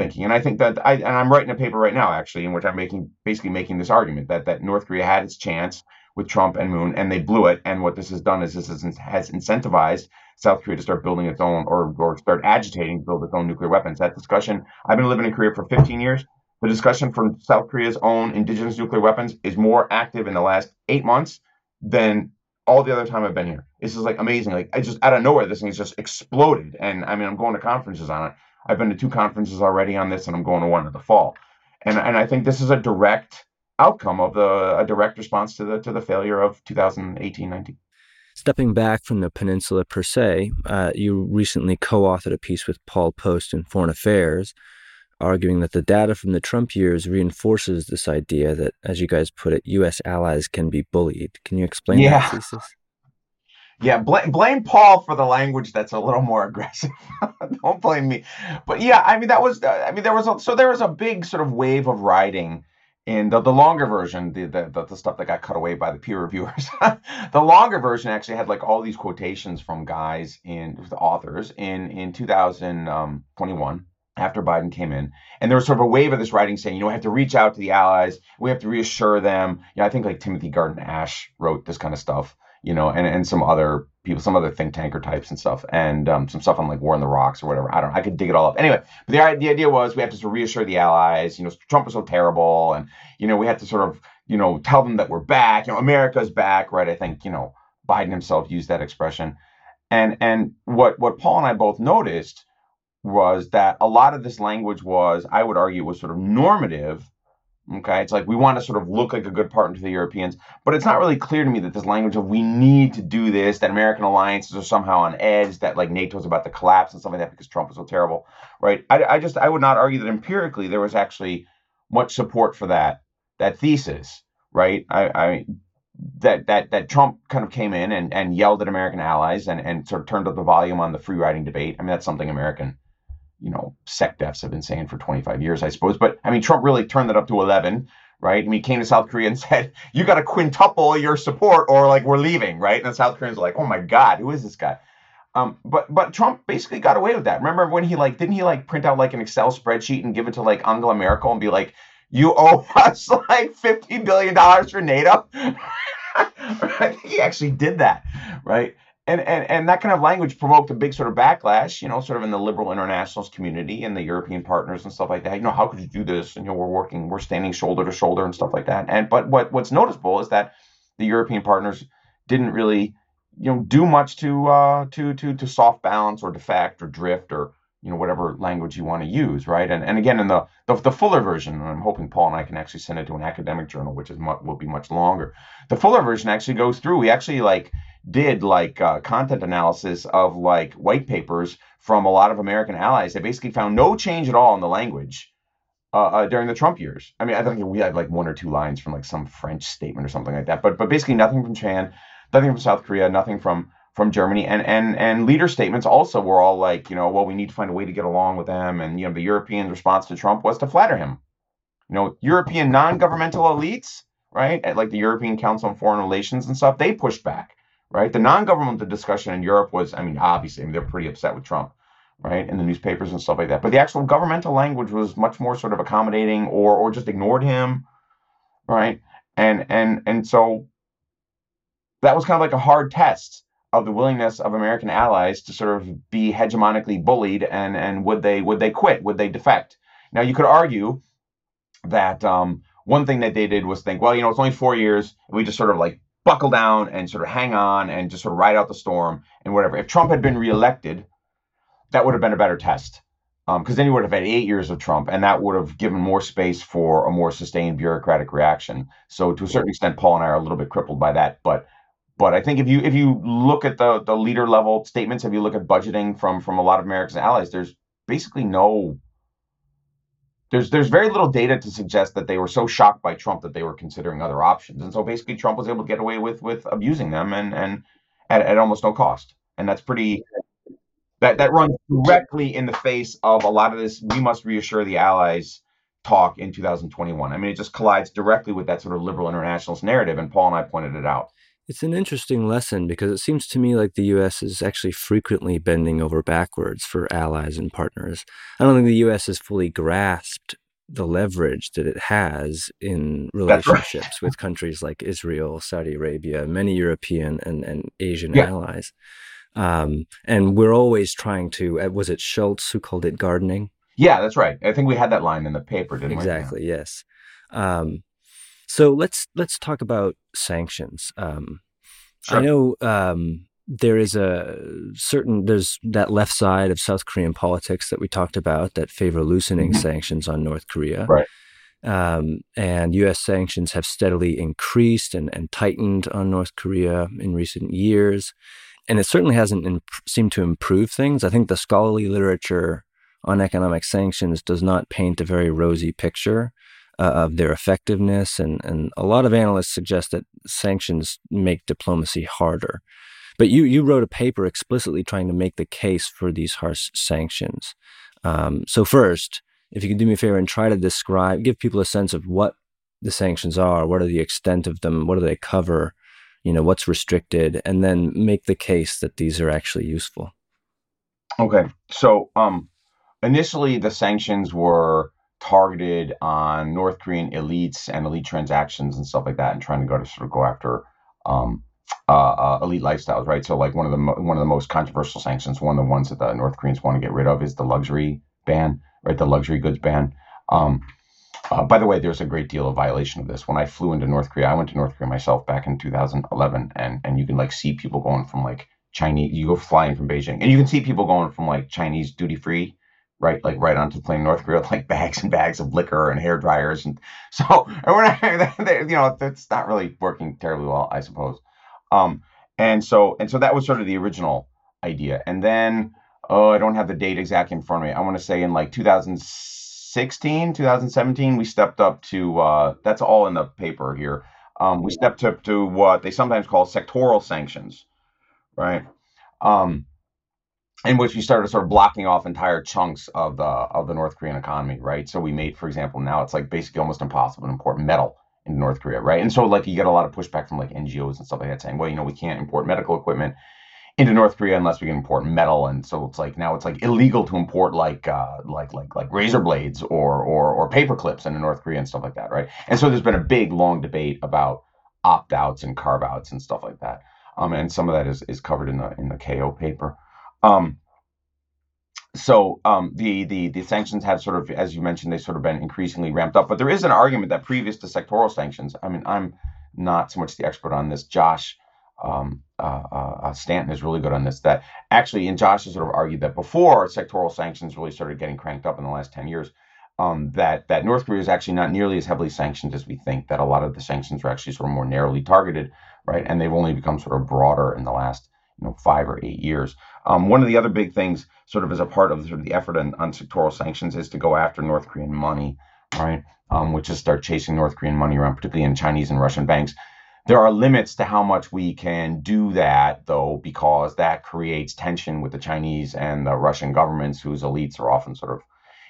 thinking, and I think that I and I'm writing a paper right now actually in which I'm making basically making this argument that that North Korea had its chance with Trump and Moon and they blew it, and what this has done is this has, has incentivized South Korea to start building its own or or start agitating to build its own nuclear weapons. That discussion I've been living in Korea for 15 years. The discussion from South Korea's own indigenous nuclear weapons is more active in the last eight months than all the other time I've been here. This is like amazing. Like I just out of nowhere, this thing has just exploded. And I mean, I'm going to conferences on it. I've been to two conferences already on this, and I'm going to one in the fall. And and I think this is a direct outcome of the a direct response to the to the failure of 2018-19. Stepping back from the peninsula per se, uh, you recently co-authored a piece with Paul Post in Foreign Affairs arguing that the data from the Trump years reinforces this idea that, as you guys put it, U.S. allies can be bullied. Can you explain yeah. that thesis? Yeah, blame blame Paul for the language that's a little more aggressive. Don't blame me. But yeah, I mean that was uh, I mean there was a, so there was a big sort of wave of writing in the, the longer version, the, the the stuff that got cut away by the peer reviewers. the longer version actually had like all these quotations from guys in the authors in in 2021 after Biden came in. And there was sort of a wave of this writing saying, you know, we have to reach out to the allies. We have to reassure them. You know, I think like Timothy Garton Ash wrote this kind of stuff you know, and, and some other people, some other think tanker types and stuff, and um, some stuff on like War on the Rocks or whatever. I don't know. I could dig it all up. Anyway, but the, the idea was we have to sort of reassure the allies, you know, Trump was so terrible, and, you know, we had to sort of, you know, tell them that we're back, you know, America's back, right? I think, you know, Biden himself used that expression. And and what what Paul and I both noticed was that a lot of this language was, I would argue, was sort of normative Okay, it's like we want to sort of look like a good partner to the Europeans, but it's not really clear to me that this language of we need to do this, that American alliances are somehow on edge, that like NATO is about to collapse and something like that because Trump is so terrible, right? I, I just I would not argue that empirically there was actually much support for that that thesis, right? I, I that that that Trump kind of came in and, and yelled at American allies and, and sort of turned up the volume on the free riding debate. I mean, that's something American you know, SecDefs have been saying for 25 years, I suppose. But I mean, Trump really turned that up to 11, right? I mean, he came to South Korea and said, you got to quintuple your support or like we're leaving, right? And the South Koreans are like, oh my God, who is this guy? Um, but but Trump basically got away with that. Remember when he like didn't he like print out like an Excel spreadsheet and give it to like Angela Merkel and be like, you owe us like fifty billion dollars for NATO? I think he actually did that, right? And, and and that kind of language provoked a big sort of backlash, you know, sort of in the liberal internationalist community and the European partners and stuff like that. You know, how could you do this? And you know, we're working, we're standing shoulder to shoulder and stuff like that. And but what what's noticeable is that the European partners didn't really, you know, do much to uh, to to to soft balance or defect or drift or you know whatever language you want to use, right? And and again, in the the, the fuller version, I'm hoping Paul and I can actually send it to an academic journal, which is will be much longer. The fuller version actually goes through. We actually like did like uh, content analysis of like white papers from a lot of American allies. They basically found no change at all in the language uh, uh, during the Trump years. I mean, I think we had like one or two lines from like some French statement or something like that, but but basically nothing from Japan, nothing from South Korea, nothing from from Germany and and and leader statements also were all like you know well we need to find a way to get along with them and you know the European response to Trump was to flatter him you know European non-governmental elites right at like the European Council on Foreign Relations and stuff they pushed back right the non-governmental discussion in Europe was I mean obviously I mean, they're pretty upset with Trump right in the newspapers and stuff like that but the actual governmental language was much more sort of accommodating or or just ignored him right and and and so that was kind of like a hard test of the willingness of American allies to sort of be hegemonically bullied, and and would they would they quit? Would they defect? Now you could argue that um, one thing that they did was think, well, you know, it's only four years, we just sort of like buckle down and sort of hang on and just sort of ride out the storm and whatever. If Trump had been reelected, that would have been a better test. Because um, then you would have had eight years of Trump, and that would have given more space for a more sustained bureaucratic reaction. So, to a certain extent, Paul and I are a little bit crippled by that. But but I think if you if you look at the the leader level statements, if you look at budgeting from from a lot of America's allies, there's basically no there's there's very little data to suggest that they were so shocked by Trump that they were considering other options. And so basically Trump was able to get away with with abusing them and and at, at almost no cost. And that's pretty that that runs directly in the face of a lot of this we must reassure the allies talk in 2021. I mean, it just collides directly with that sort of liberal internationalist narrative, and Paul and I pointed it out. It's an interesting lesson because it seems to me like the U.S. is actually frequently bending over backwards for allies and partners. I don't think the U.S. has fully grasped the leverage that it has in relationships right. with countries like Israel, Saudi Arabia, many European and, and Asian yeah. allies. Um, and we're always trying to, uh, was it Shultz who called it gardening? Yeah, that's right. I think we had that line in the paper, didn't exactly, we? Exactly, yes. Um, so let's let's talk about sanctions. Um, sure. I know um, there is a certain there's that left side of South Korean politics that we talked about that favor loosening mm-hmm. sanctions on North Korea. Right. Um, and U.S. sanctions have steadily increased and, and tightened on North Korea in recent years, and it certainly hasn't imp- seemed to improve things. I think the scholarly literature on economic sanctions does not paint a very rosy picture uh, of their effectiveness. And, and a lot of analysts suggest that sanctions make diplomacy harder. But you you wrote a paper explicitly trying to make the case for these harsh sanctions. Um, so first, if you can do me a favor and try to describe, give people a sense of what the sanctions are, what are the extent of them, what do they cover, you know, what's restricted, and then make the case that these are actually useful. Okay, so um, initially the sanctions were targeted on North Korean elites and elite transactions and stuff like that, and trying to go to sort of go after um, uh, uh, elite lifestyles, right? So like one of the mo- one of the most controversial sanctions, one of the ones that the North Koreans want to get rid of, is the luxury ban, right? The luxury goods ban. Um, uh, by the way, there's a great deal of violation of this. When I flew into North Korea, I went to North Korea myself back in 2011, and and you can like see people going from like Chinese, you go flying from Beijing, and you can see people going from like Chinese duty free right, like right onto the plane North Korea, with like bags and bags of liquor and hair dryers, and so and we're not, you know, that's not really working terribly well, I suppose. Um, and so and so that was sort of the original idea, and then oh, I don't have the date exactly in front of me. I want to say in like 2016, 2017, we stepped up to uh, that's all in the paper here. Um, we stepped up to what they sometimes call sectoral sanctions, right? Um, in which we started sort of blocking off entire chunks of the of the North Korean economy, right? So we made, for example, now it's like basically almost impossible to import metal into North Korea, right? And so like you get a lot of pushback from like NGOs and stuff like that saying, well, you know, we can't import medical equipment into North Korea unless we can import metal, and so it's like now it's like illegal to import like uh, like like like razor blades or or or paper clips into North Korea and stuff like that, right? And so there's been a big long debate about opt outs and carve outs and stuff like that, um, and some of that is is covered in the in the Cato paper. Um, so um, the, the the sanctions have sort of, as you mentioned, they've sort of been increasingly ramped up. But there is an argument that previous to sectoral sanctions, I mean, I'm not so much the expert on this. Josh um, uh, uh, uh Stanton is really good on this. That actually, and Josh has sort of argued that before sectoral sanctions really started getting cranked up in the last ten years, um, that that North Korea is actually not nearly as heavily sanctioned as we think. That a lot of the sanctions are actually sort of more narrowly targeted, right? And they've only become sort of broader in the last you know five or eight years. Um, one of the other big things, sort of as a part of sort of the effort on, on sectoral sanctions, is to go after North Korean money, right? Um, which is start chasing North Korean money around, particularly in Chinese and Russian banks. There are limits to how much we can do that, though, because that creates tension with the Chinese and the Russian governments, whose elites are often sort of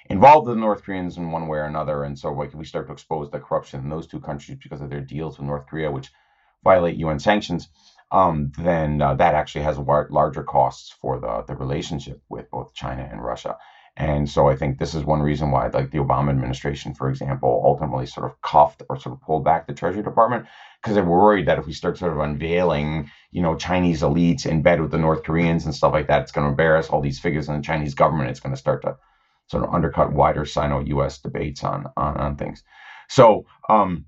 involved with the North Koreans in one way or another. And so, like, we start to expose the corruption in those two countries because of their deals with North Korea, which violate UN sanctions um, then uh, that actually has larger costs for the, the relationship with both China and Russia. And so I think this is one reason why, like the Obama administration, for example, ultimately sort of cuffed or sort of pulled back the Treasury Department because they were worried that if we start sort of unveiling, you know, Chinese elites in bed with the North Koreans and stuff like that, it's going to embarrass all these figures in the Chinese government. It's going to start to sort of undercut wider Sino-U.S. debates on on, on things. So um,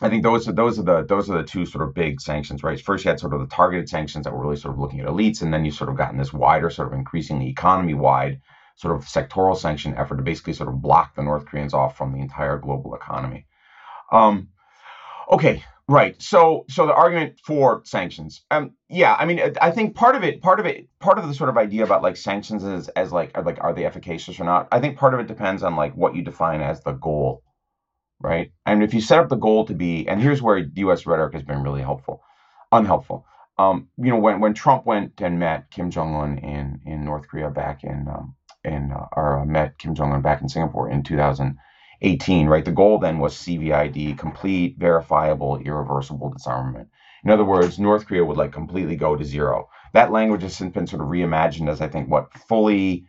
I think those are those are the those are the two sort of big sanctions, right? First, you had sort of the targeted sanctions that were really sort of looking at elites, and then you sort of gotten this wider, sort of increasingly economy-wide sort of sectoral sanction effort to basically sort of block the North Koreans off from the entire global economy. Um, okay, right. So so the argument for sanctions, um, yeah, I mean, I think part of it, part of it, part of the sort of idea about like sanctions is as like are, like are they efficacious or not? I think part of it depends on like what you define as the goal right? And if you set up the goal to be, and here's where U.S. rhetoric has been really helpful, unhelpful. Um, you know, when when Trump went and met Kim Jong Un in in North Korea back in um, in uh, or uh, met Kim Jong Un back in Singapore in 2018, right? The goal then was CVID, complete, verifiable, irreversible disarmament. In other words, North Korea would like completely go to zero. That language has since been sort of reimagined as I think what fully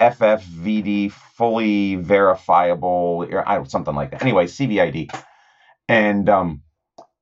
FFVD, fully verifiable, or something like that. Anyway, CVID. And um,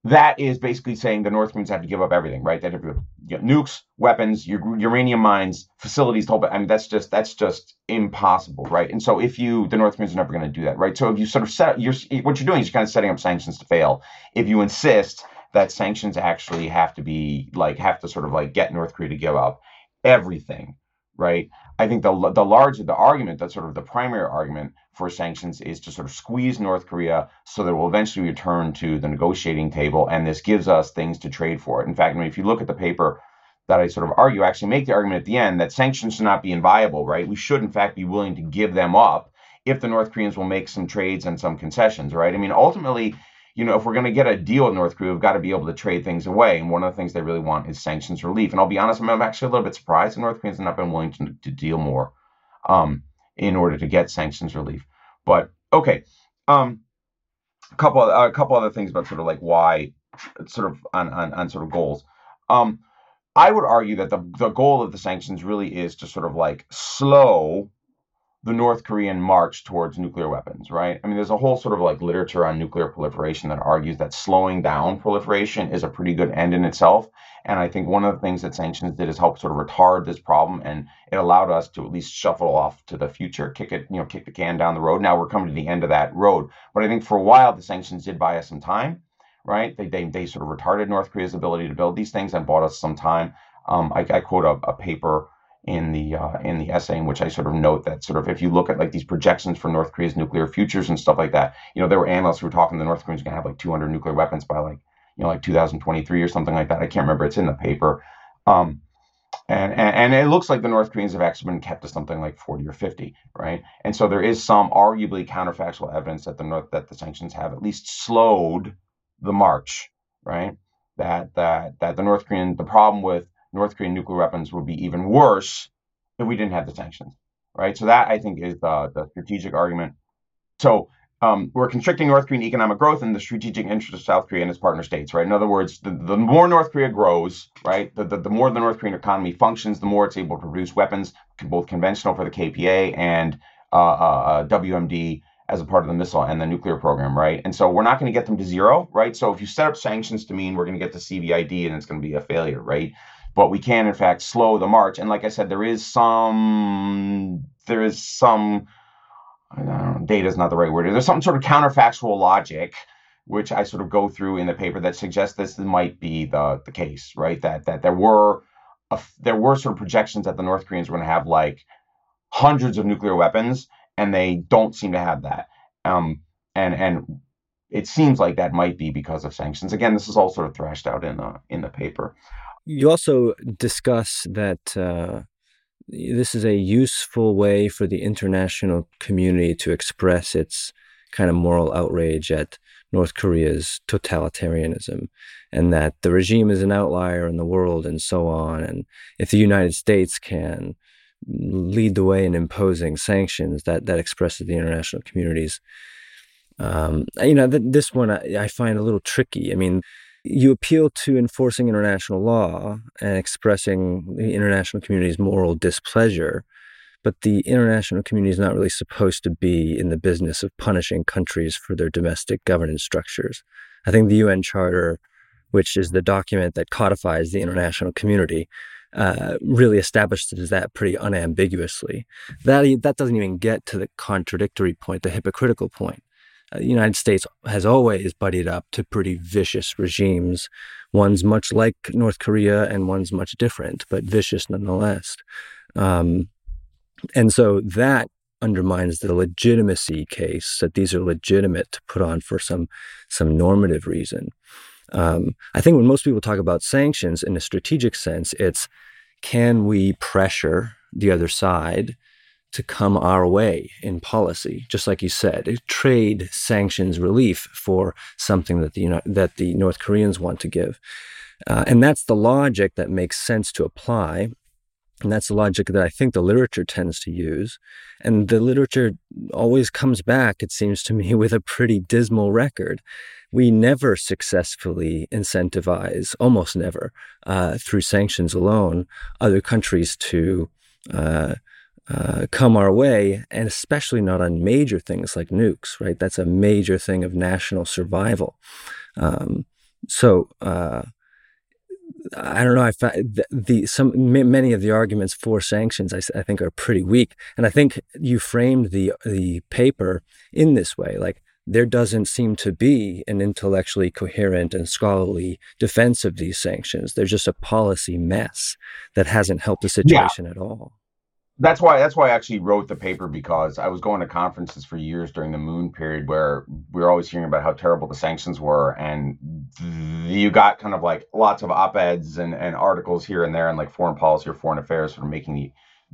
that is basically saying the North Koreans have to give up everything, right? That have you know, nukes, weapons, uranium mines, facilities. whole, I mean, that's just that's just impossible, right? And so if you, the North Koreans are never going to do that, right? So if you sort of set, you're what you're doing is you're kind of setting up sanctions to fail. If you insist that sanctions actually have to be like have to sort of like get North Korea to give up everything, right? I think the the larger the argument, that sort of the primary argument for sanctions is to sort of squeeze North Korea so that it will eventually return to the negotiating table, and this gives us things to trade for it. In fact, I mean, if you look at the paper that I sort of argue, I actually make the argument at the end that sanctions should not be inviolable, right? We should in fact be willing to give them up if the North Koreans will make some trades and some concessions, right? I mean, ultimately, you know, if we're going to get a deal with North Korea, we've got to be able to trade things away. And one of the things they really want is sanctions relief. And I'll be honest, I'm actually a little bit surprised that North Koreans have not been willing to, to deal more um, in order to get sanctions relief. But okay, um, a couple of, a couple other things about sort of like why, sort of on on, on sort of goals. Um, I would argue that the the goal of the sanctions really is to sort of like slow the North Korean march towards nuclear weapons, right? I mean, there's a whole sort of like literature on nuclear proliferation that argues that slowing down proliferation is a pretty good end in itself. And I think one of the things that sanctions did is help sort of retard this problem, and it allowed us to at least shuffle off to the future, kick it, you know, kick the can down the road. Now we're coming to the end of that road. But I think for a while the sanctions did buy us some time, right? They they, they sort of retarded North Korea's ability to build these things and bought us some time. Um, I, I quote a, a paper in the uh, in the essay in which I sort of note that sort of if you look at like these projections for North Korea's nuclear futures and stuff like that, you know, there were analysts who were talking the North Koreans are going to have like 200 nuclear weapons by like you know like 2023 or something like that. I can't remember. It's in the paper. Um, and, and, and it looks like the North Koreans have actually been kept to something like 40 or 50, right? And so there is some arguably counterfactual evidence that the North that the sanctions have at least slowed the march, right? That that that the North Korean the problem with North Korean nuclear weapons would be even worse if we didn't have the sanctions, right? So that I think is the, the strategic argument. So um, we're constricting North Korean economic growth in the strategic interest of South Korea and its partner states, right? In other words, the, the more North Korea grows, right, the, the, the, more the North Korean economy functions, the more it's able to produce weapons, both conventional for the KPA and uh, uh, uh WMD as a part of the missile and the nuclear program, right? And so we're not going to get them to zero, right? So if you set up sanctions to mean we're going to get to CVID and it's going to be a failure, right? But we can in fact slow the march. And like I said, there is some there is some data is not the right word. There's some sort of counterfactual logic which I sort of go through in the paper that suggests this might be the the case, right? That that there were a, there were sort of projections that the North Koreans were going to have like hundreds of nuclear weapons, and they don't seem to have that. Um, and and it seems like that might be because of sanctions. Again, this is all sort of thrashed out in the in the paper. You also discuss that uh, this is a useful way for the international community to express its kind of moral outrage at North Korea's totalitarianism and that the regime is an outlier in the world and so on. And if the United States can lead the way in imposing sanctions, that, that expresses the international community's. Um, you know, th- this one I, I find a little tricky. I mean, you appeal to enforcing international law and expressing the international community's moral displeasure, but the international community is not really supposed to be in the business of punishing countries for their domestic governance structures. I think the UN Charter, which is the document that codifies the international community, uh, really establishes that pretty unambiguously. That that doesn't even get to the contradictory point, the hypocritical point the United States has always buddied up to pretty vicious regimes, one's much like North Korea and one's much different, but vicious nonetheless. Um, and so that undermines the legitimacy case that these are legitimate to put on for some some normative reason. Um, I think when most people talk about sanctions in a strategic sense, it's can we pressure the other side to come our way in policy, just like you said, trade sanctions relief for something that the you know, that the North Koreans want to give, uh, and that's the logic that makes sense to apply, and that's the logic that I think the literature tends to use, and the literature always comes back, it seems to me, with a pretty dismal record. We never successfully incentivize, almost never, uh, through sanctions alone, other countries to uh, uh, come our way, and especially not on major things like nukes, right? That's a major thing of national survival. Um, so uh, I don't know. I the, the, some many of the arguments for sanctions I, I, think are pretty weak, and I think you framed the the paper in this way, like. There doesn't seem to be an intellectually coherent and scholarly defense of these sanctions. They're just a policy mess that hasn't helped the situation yeah. at all that's why that's why I actually wrote the paper because I was going to conferences for years during the Moon period where we were always hearing about how terrible the sanctions were and you got kind of like lots of op-eds and, and articles here and there and like foreign policy or foreign affairs sort of making the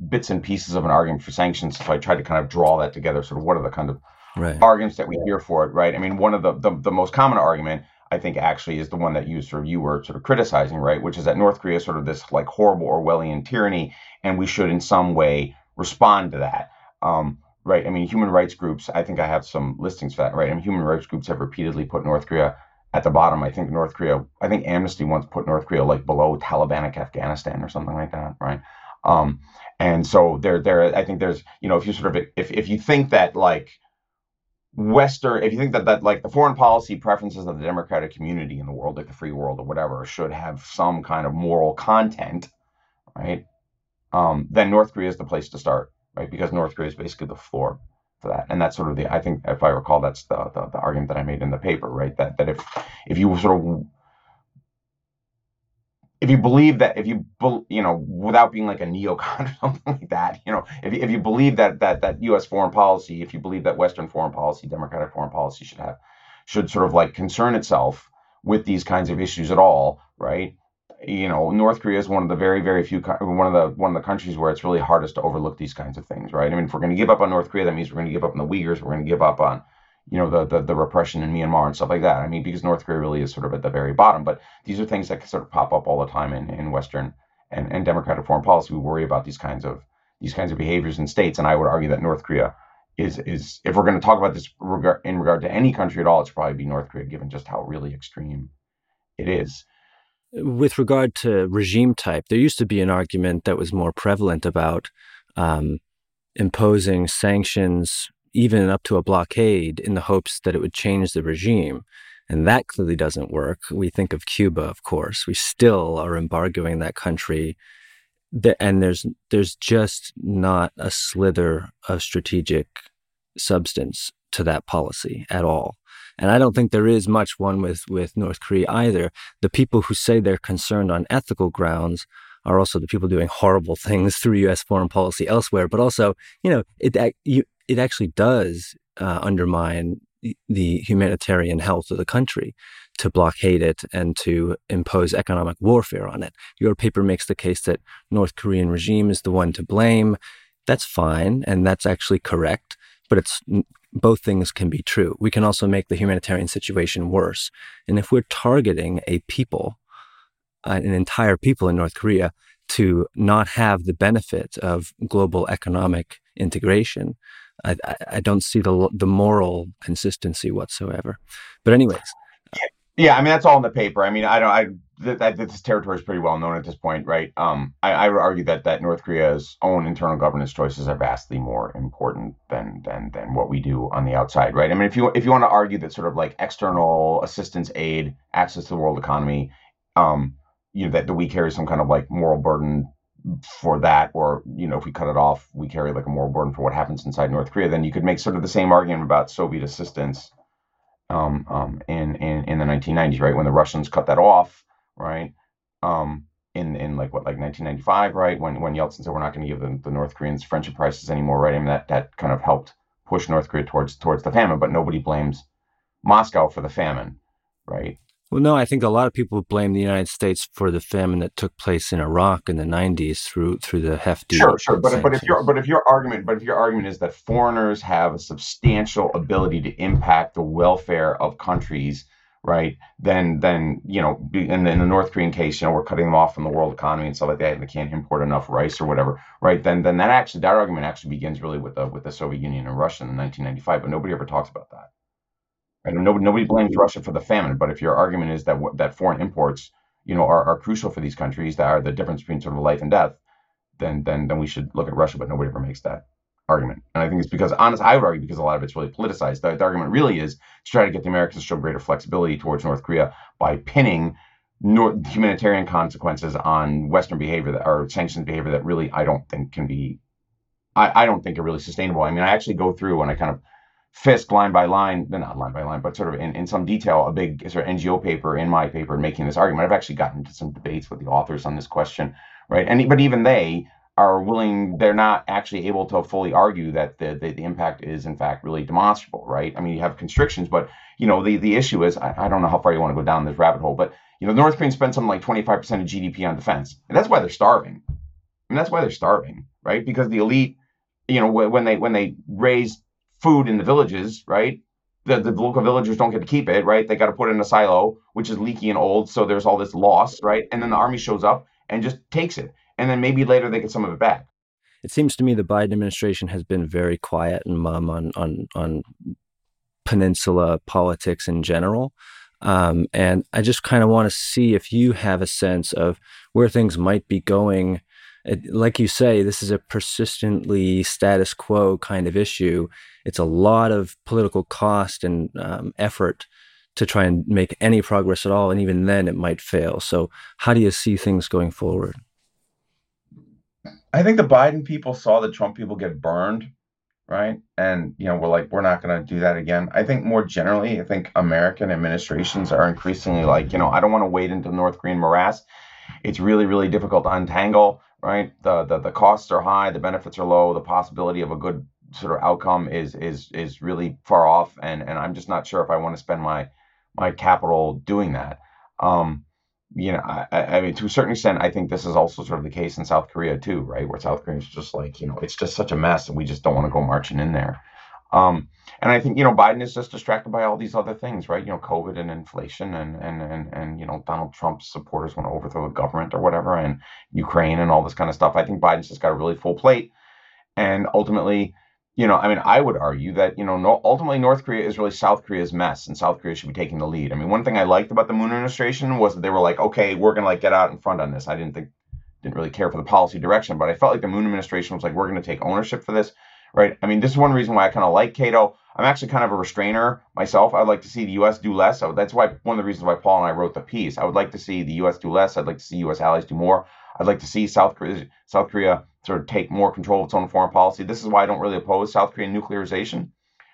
bits and pieces of an argument for sanctions so I tried to kind of draw that together sort of what are the kind of right. arguments that we hear for it, right? I mean, one of the, the the most common argument I think actually is the one that you sort of you were sort of criticizing, right? Which is that North Korea is sort of this like horrible Orwellian tyranny, and we should in some way respond to that. Um, right? I mean, human rights groups. I think I have some listings for that, right? I mean, human rights groups have repeatedly put North Korea at the bottom. I think North Korea. I think Amnesty once put North Korea like below Talibanic Afghanistan or something like that, right? Um, and so there, there. I think there's, you know, if you sort of if if you think that like Western, if you think that that like the foreign policy preferences of the democratic community in the world, like the free world or whatever, should have some kind of moral content, right? Um, then North Korea is the place to start, right? Because North Korea is basically the floor for that, and that's sort of the I think if I recall, that's the the, the argument that I made in the paper, right? That that if if you sort of if you believe that if you you know without being like a neocon or something like that you know if, if you believe that that that US foreign policy if you believe that western foreign policy democratic foreign policy should have should sort of like concern itself with these kinds of issues at all right? You know North Korea is one of the very very few one of the one of the countries where it's really hardest to overlook these kinds of things right? I mean if we're going to give up on North Korea that means we're going to give up on the Uyghurs we're going to give up on you know the, the the repression in Myanmar and stuff like that. I mean, because North Korea really is sort of at the very bottom. But these are things that sort of pop up all the time in, in Western and, and democratic foreign policy. We worry about these kinds of these kinds of behaviors in states, and I would argue that North Korea is is if we're going to talk about this regard, in regard to any country at all, it's probably be North Korea, given just how really extreme it is. With regard to regime type, there used to be an argument that was more prevalent about um, imposing sanctions even up to a blockade in the hopes that it would change the regime. And that clearly doesn't work. We think of Cuba, of course. We still are embargoing that country. And there's there's just not a slither of strategic substance to that policy at all. And I don't think there is much one with, with North Korea either. The people who say they're concerned on ethical grounds are also the people doing horrible things through U.S. foreign policy elsewhere. But also, you know, it you, it actually does uh, undermine the humanitarian health of the country to blockade it and to impose economic warfare on it. Your paper makes the case that North Korean regime is the one to blame. That's fine, and that's actually correct. But it's both things can be true. We can also make the humanitarian situation worse. And if we're targeting a people, an entire people in North Korea, to not have the benefit of global economic integration, I, I don't see the the moral consistency whatsoever. But anyways, yeah, I mean that's all in the paper. I mean, I don't. I that, this territory is pretty well known at this point, right? Um, I, I would argue that that North Korea's own internal governance choices are vastly more important than than than what we do on the outside, right? I mean, if you if you want to argue that sort of like external assistance, aid, access to the world economy, um, you know, that, that we carry some kind of like moral burden for that, or you know, if we cut it off, we carry like a moral burden for what happens inside North Korea. Then you could make sort of the same argument about Soviet assistance um, um, in, in in the 1990s, right? When the Russians cut that off, right? Um, in in like what like 1995, right? When when Yeltsin said we're not going to give the, the North Koreans friendship prices anymore, right? I mean that that kind of helped push North Korea towards towards the famine, but nobody blames Moscow for the famine, right? Well, no, I think a lot of people blame the United States for the famine that took place in Iraq in the '90s through through the hefty. Sure, sure, but but if your but if your argument but if your argument is that foreigners have a substantial ability to impact the welfare of countries, right? Then then you know, in the, in the North Korean case, you know, we're cutting them off from the world economy and stuff like that, and they can't import enough rice or whatever, right? Then then that actually that argument actually begins really with the with the Soviet Union and Russia in 1995, but nobody ever talks about that. And nobody, nobody blames Russia for the famine, but if your argument is that that foreign imports, you know, are, are crucial for these countries, that are the difference between sort of life and death, then then then we should look at Russia. But nobody ever makes that argument, and I think it's because, honest, I would argue because a lot of it's really politicized. The, the argument really is to try to get the Americans to show greater flexibility towards North Korea by pinning North, humanitarian consequences on Western behavior that or sanctions behavior that really I don't think can be, I, I don't think are really sustainable. I mean, I actually go through and I kind of Fisk line by line, not line by line, but sort of in, in some detail, a big sort of NGO paper in my paper making this argument. I've actually gotten into some debates with the authors on this question, right? And but even they are willing, they're not actually able to fully argue that the, the, the impact is in fact really demonstrable, right? I mean, you have constrictions, but you know, the, the issue is, I, I don't know how far you want to go down this rabbit hole, but you know, North Koreans spend something like 25% of GDP on defense. And that's why they're starving. I mean, that's why they're starving, right? Because the elite, you know, when they when they raise food in the villages, right? The, the local villagers don't get to keep it, right? They got to put it in a silo, which is leaky and old. So there's all this loss, right? And then the army shows up and just takes it. And then maybe later they get some of it back. It seems to me the Biden administration has been very quiet and mum on, on, on peninsula politics in general. Um, and I just kind of want to see if you have a sense of where things might be going. It, like you say, this is a persistently status quo kind of issue. It's a lot of political cost and um, effort to try and make any progress at all. And even then, it might fail. So, how do you see things going forward? I think the Biden people saw the Trump people get burned right? And you know, we're like, we're not going to do that again. I think more generally, I think American administrations are increasingly like, you know, I don't want to wade into North Korean morass. It's really, really difficult to untangle, right? The, the the costs are high, the benefits are low, the possibility of a good sort of outcome is is is really far off, and and I'm just not sure if I want to spend my my capital doing that. Um, you know, I, I mean, to a certain extent, I think this is also sort of the case in South Korea too, right? Where South Korea is just like, you know, it's just such a mess, and we just don't want to go marching in there. Um, and I think you know Biden is just distracted by all these other things, right? You know, COVID and inflation, and and and and you know Donald Trump's supporters want to overthrow the government or whatever, and Ukraine and all this kind of stuff. I think Biden's just got a really full plate, and ultimately, you know, I mean, I would argue that, you know, no, ultimately North Korea is really South Korea's mess and South Korea should be taking the lead. I mean, one thing I liked about the Moon administration was that they were like, okay, we're to like get out in front on this. I didn't think, didn't really care for the policy direction, but I felt like the Moon administration was like, we're to take ownership for this, right? I mean, this is one reason why I kind of like Cato. I'm actually kind of a restrainer myself. I'd like to see the U.S. do less. So that's why one of the reasons why Paul and I wrote the piece. I would like to see the U.S. do less. I'd like to see U.S. allies do more. I'd like to see South Korea, South Korea sort of take more control of its own foreign policy. This is why I don't really oppose South Korean nuclearization,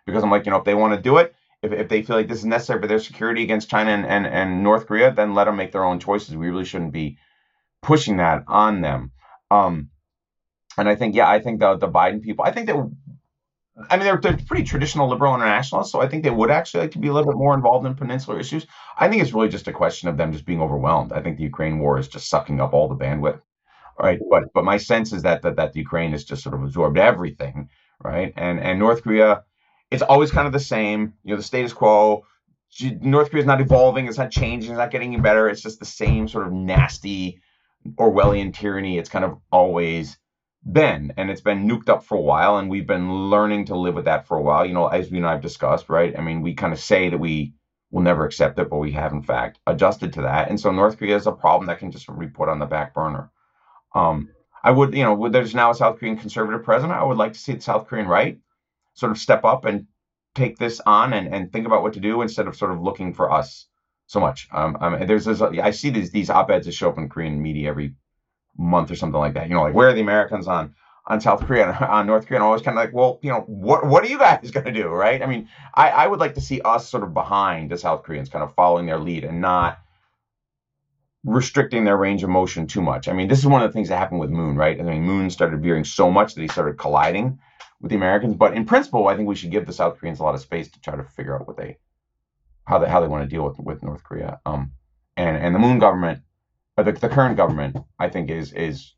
because I'm like, you know, if they want to do it, if, if they feel like this is necessary for their security against China and, and, and North Korea, then let them make their own choices. We really shouldn't be pushing that on them. Um, and I think, yeah, I think the the Biden people, I think that, I mean, they're, they're pretty traditional liberal internationalists, so I think they would actually like to be a little bit more involved in peninsular issues. I think it's really just a question of them just being overwhelmed. I think the Ukraine war is just sucking up all the bandwidth right? But but my sense is that that, that the Ukraine has just sort of absorbed everything, right? And and North Korea, it's always kind of the same. You know, the status quo. North Korea is not evolving. It's not changing. It's not getting any better. It's just the same sort of nasty Orwellian tyranny. It's kind of always been, and it's been nuked up for a while, and we've been learning to live with that for a while. You know, as you and I've discussed, right? I mean, we kind of say that we will never accept it, but we have in fact adjusted to that. And so North Korea is a problem that can just be put on the back burner. Um, I would, you know, there's now a South Korean conservative president. I would like to see the South Korean right sort of step up and take this on and, and think about what to do instead of sort of looking for us so much. Um, I mean, there's this, I see these these op-eds that show up in Korean media every month or something like that. You know, like where are the Americans on on South Korea on North Korea? And I'm always kind of like, well, you know, what what are you guys going to do, right? I mean, I I would like to see us sort of behind the South Koreans, kind of following their lead and not restricting their range of motion too much. I mean, this is one of the things that happened with Moon, right? I mean, Moon started veering so much that he started colliding with the Americans. But in principle, I think we should give the South Koreans a lot of space to try to figure out what they, how they, how they want to deal with with North Korea. Um, and and the Moon government, the, the current government, I think is is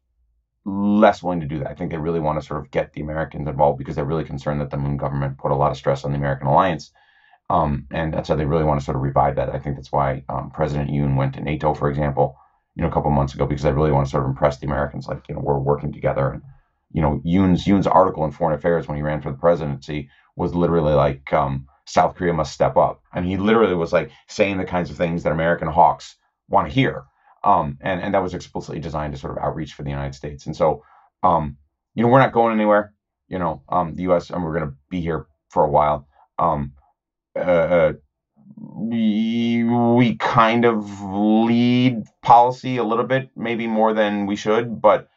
less willing to do that. I think they really want to sort of get the Americans involved because they're really concerned that the Moon government put a lot of stress on the American alliance um, and that's how they really want to sort of revive that. I think that's why um, President Yoon went to NATO, for example, you know, a couple months ago, because they really want to sort of impress the Americans, like, you know, we're working together. And, you know, Yoon's, Yoon's article in Foreign Affairs when he ran for the presidency was literally like, um, South Korea must step up. And he literally was like saying the kinds of things that American hawks want to hear. Um, and, and that was explicitly designed to sort of outreach for the United States. And so, um, you know, we're not going anywhere. You know, um, the U.S. and we're going to be here for a while. Um, uh, we, we kind of lead policy a little bit, maybe more than we should. But,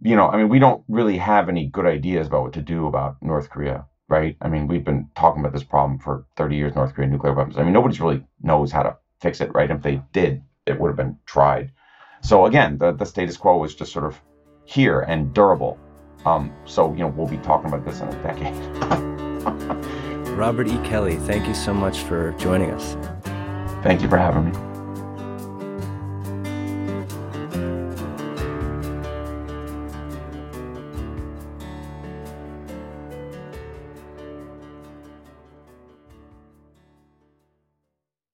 you know, I mean, we don't really have any good ideas about what to do about North Korea, right? I mean, we've been talking about this problem for 30 years, North Korean nuclear weapons. I mean, nobody's really knows how to fix it, right? If they did, it would have been tried. So again, the, the status quo is just sort of here and durable. Um, so, you know, we'll be talking about this in a decade. Robert E. Kelly, thank you so much for joining us. Thank you for having me.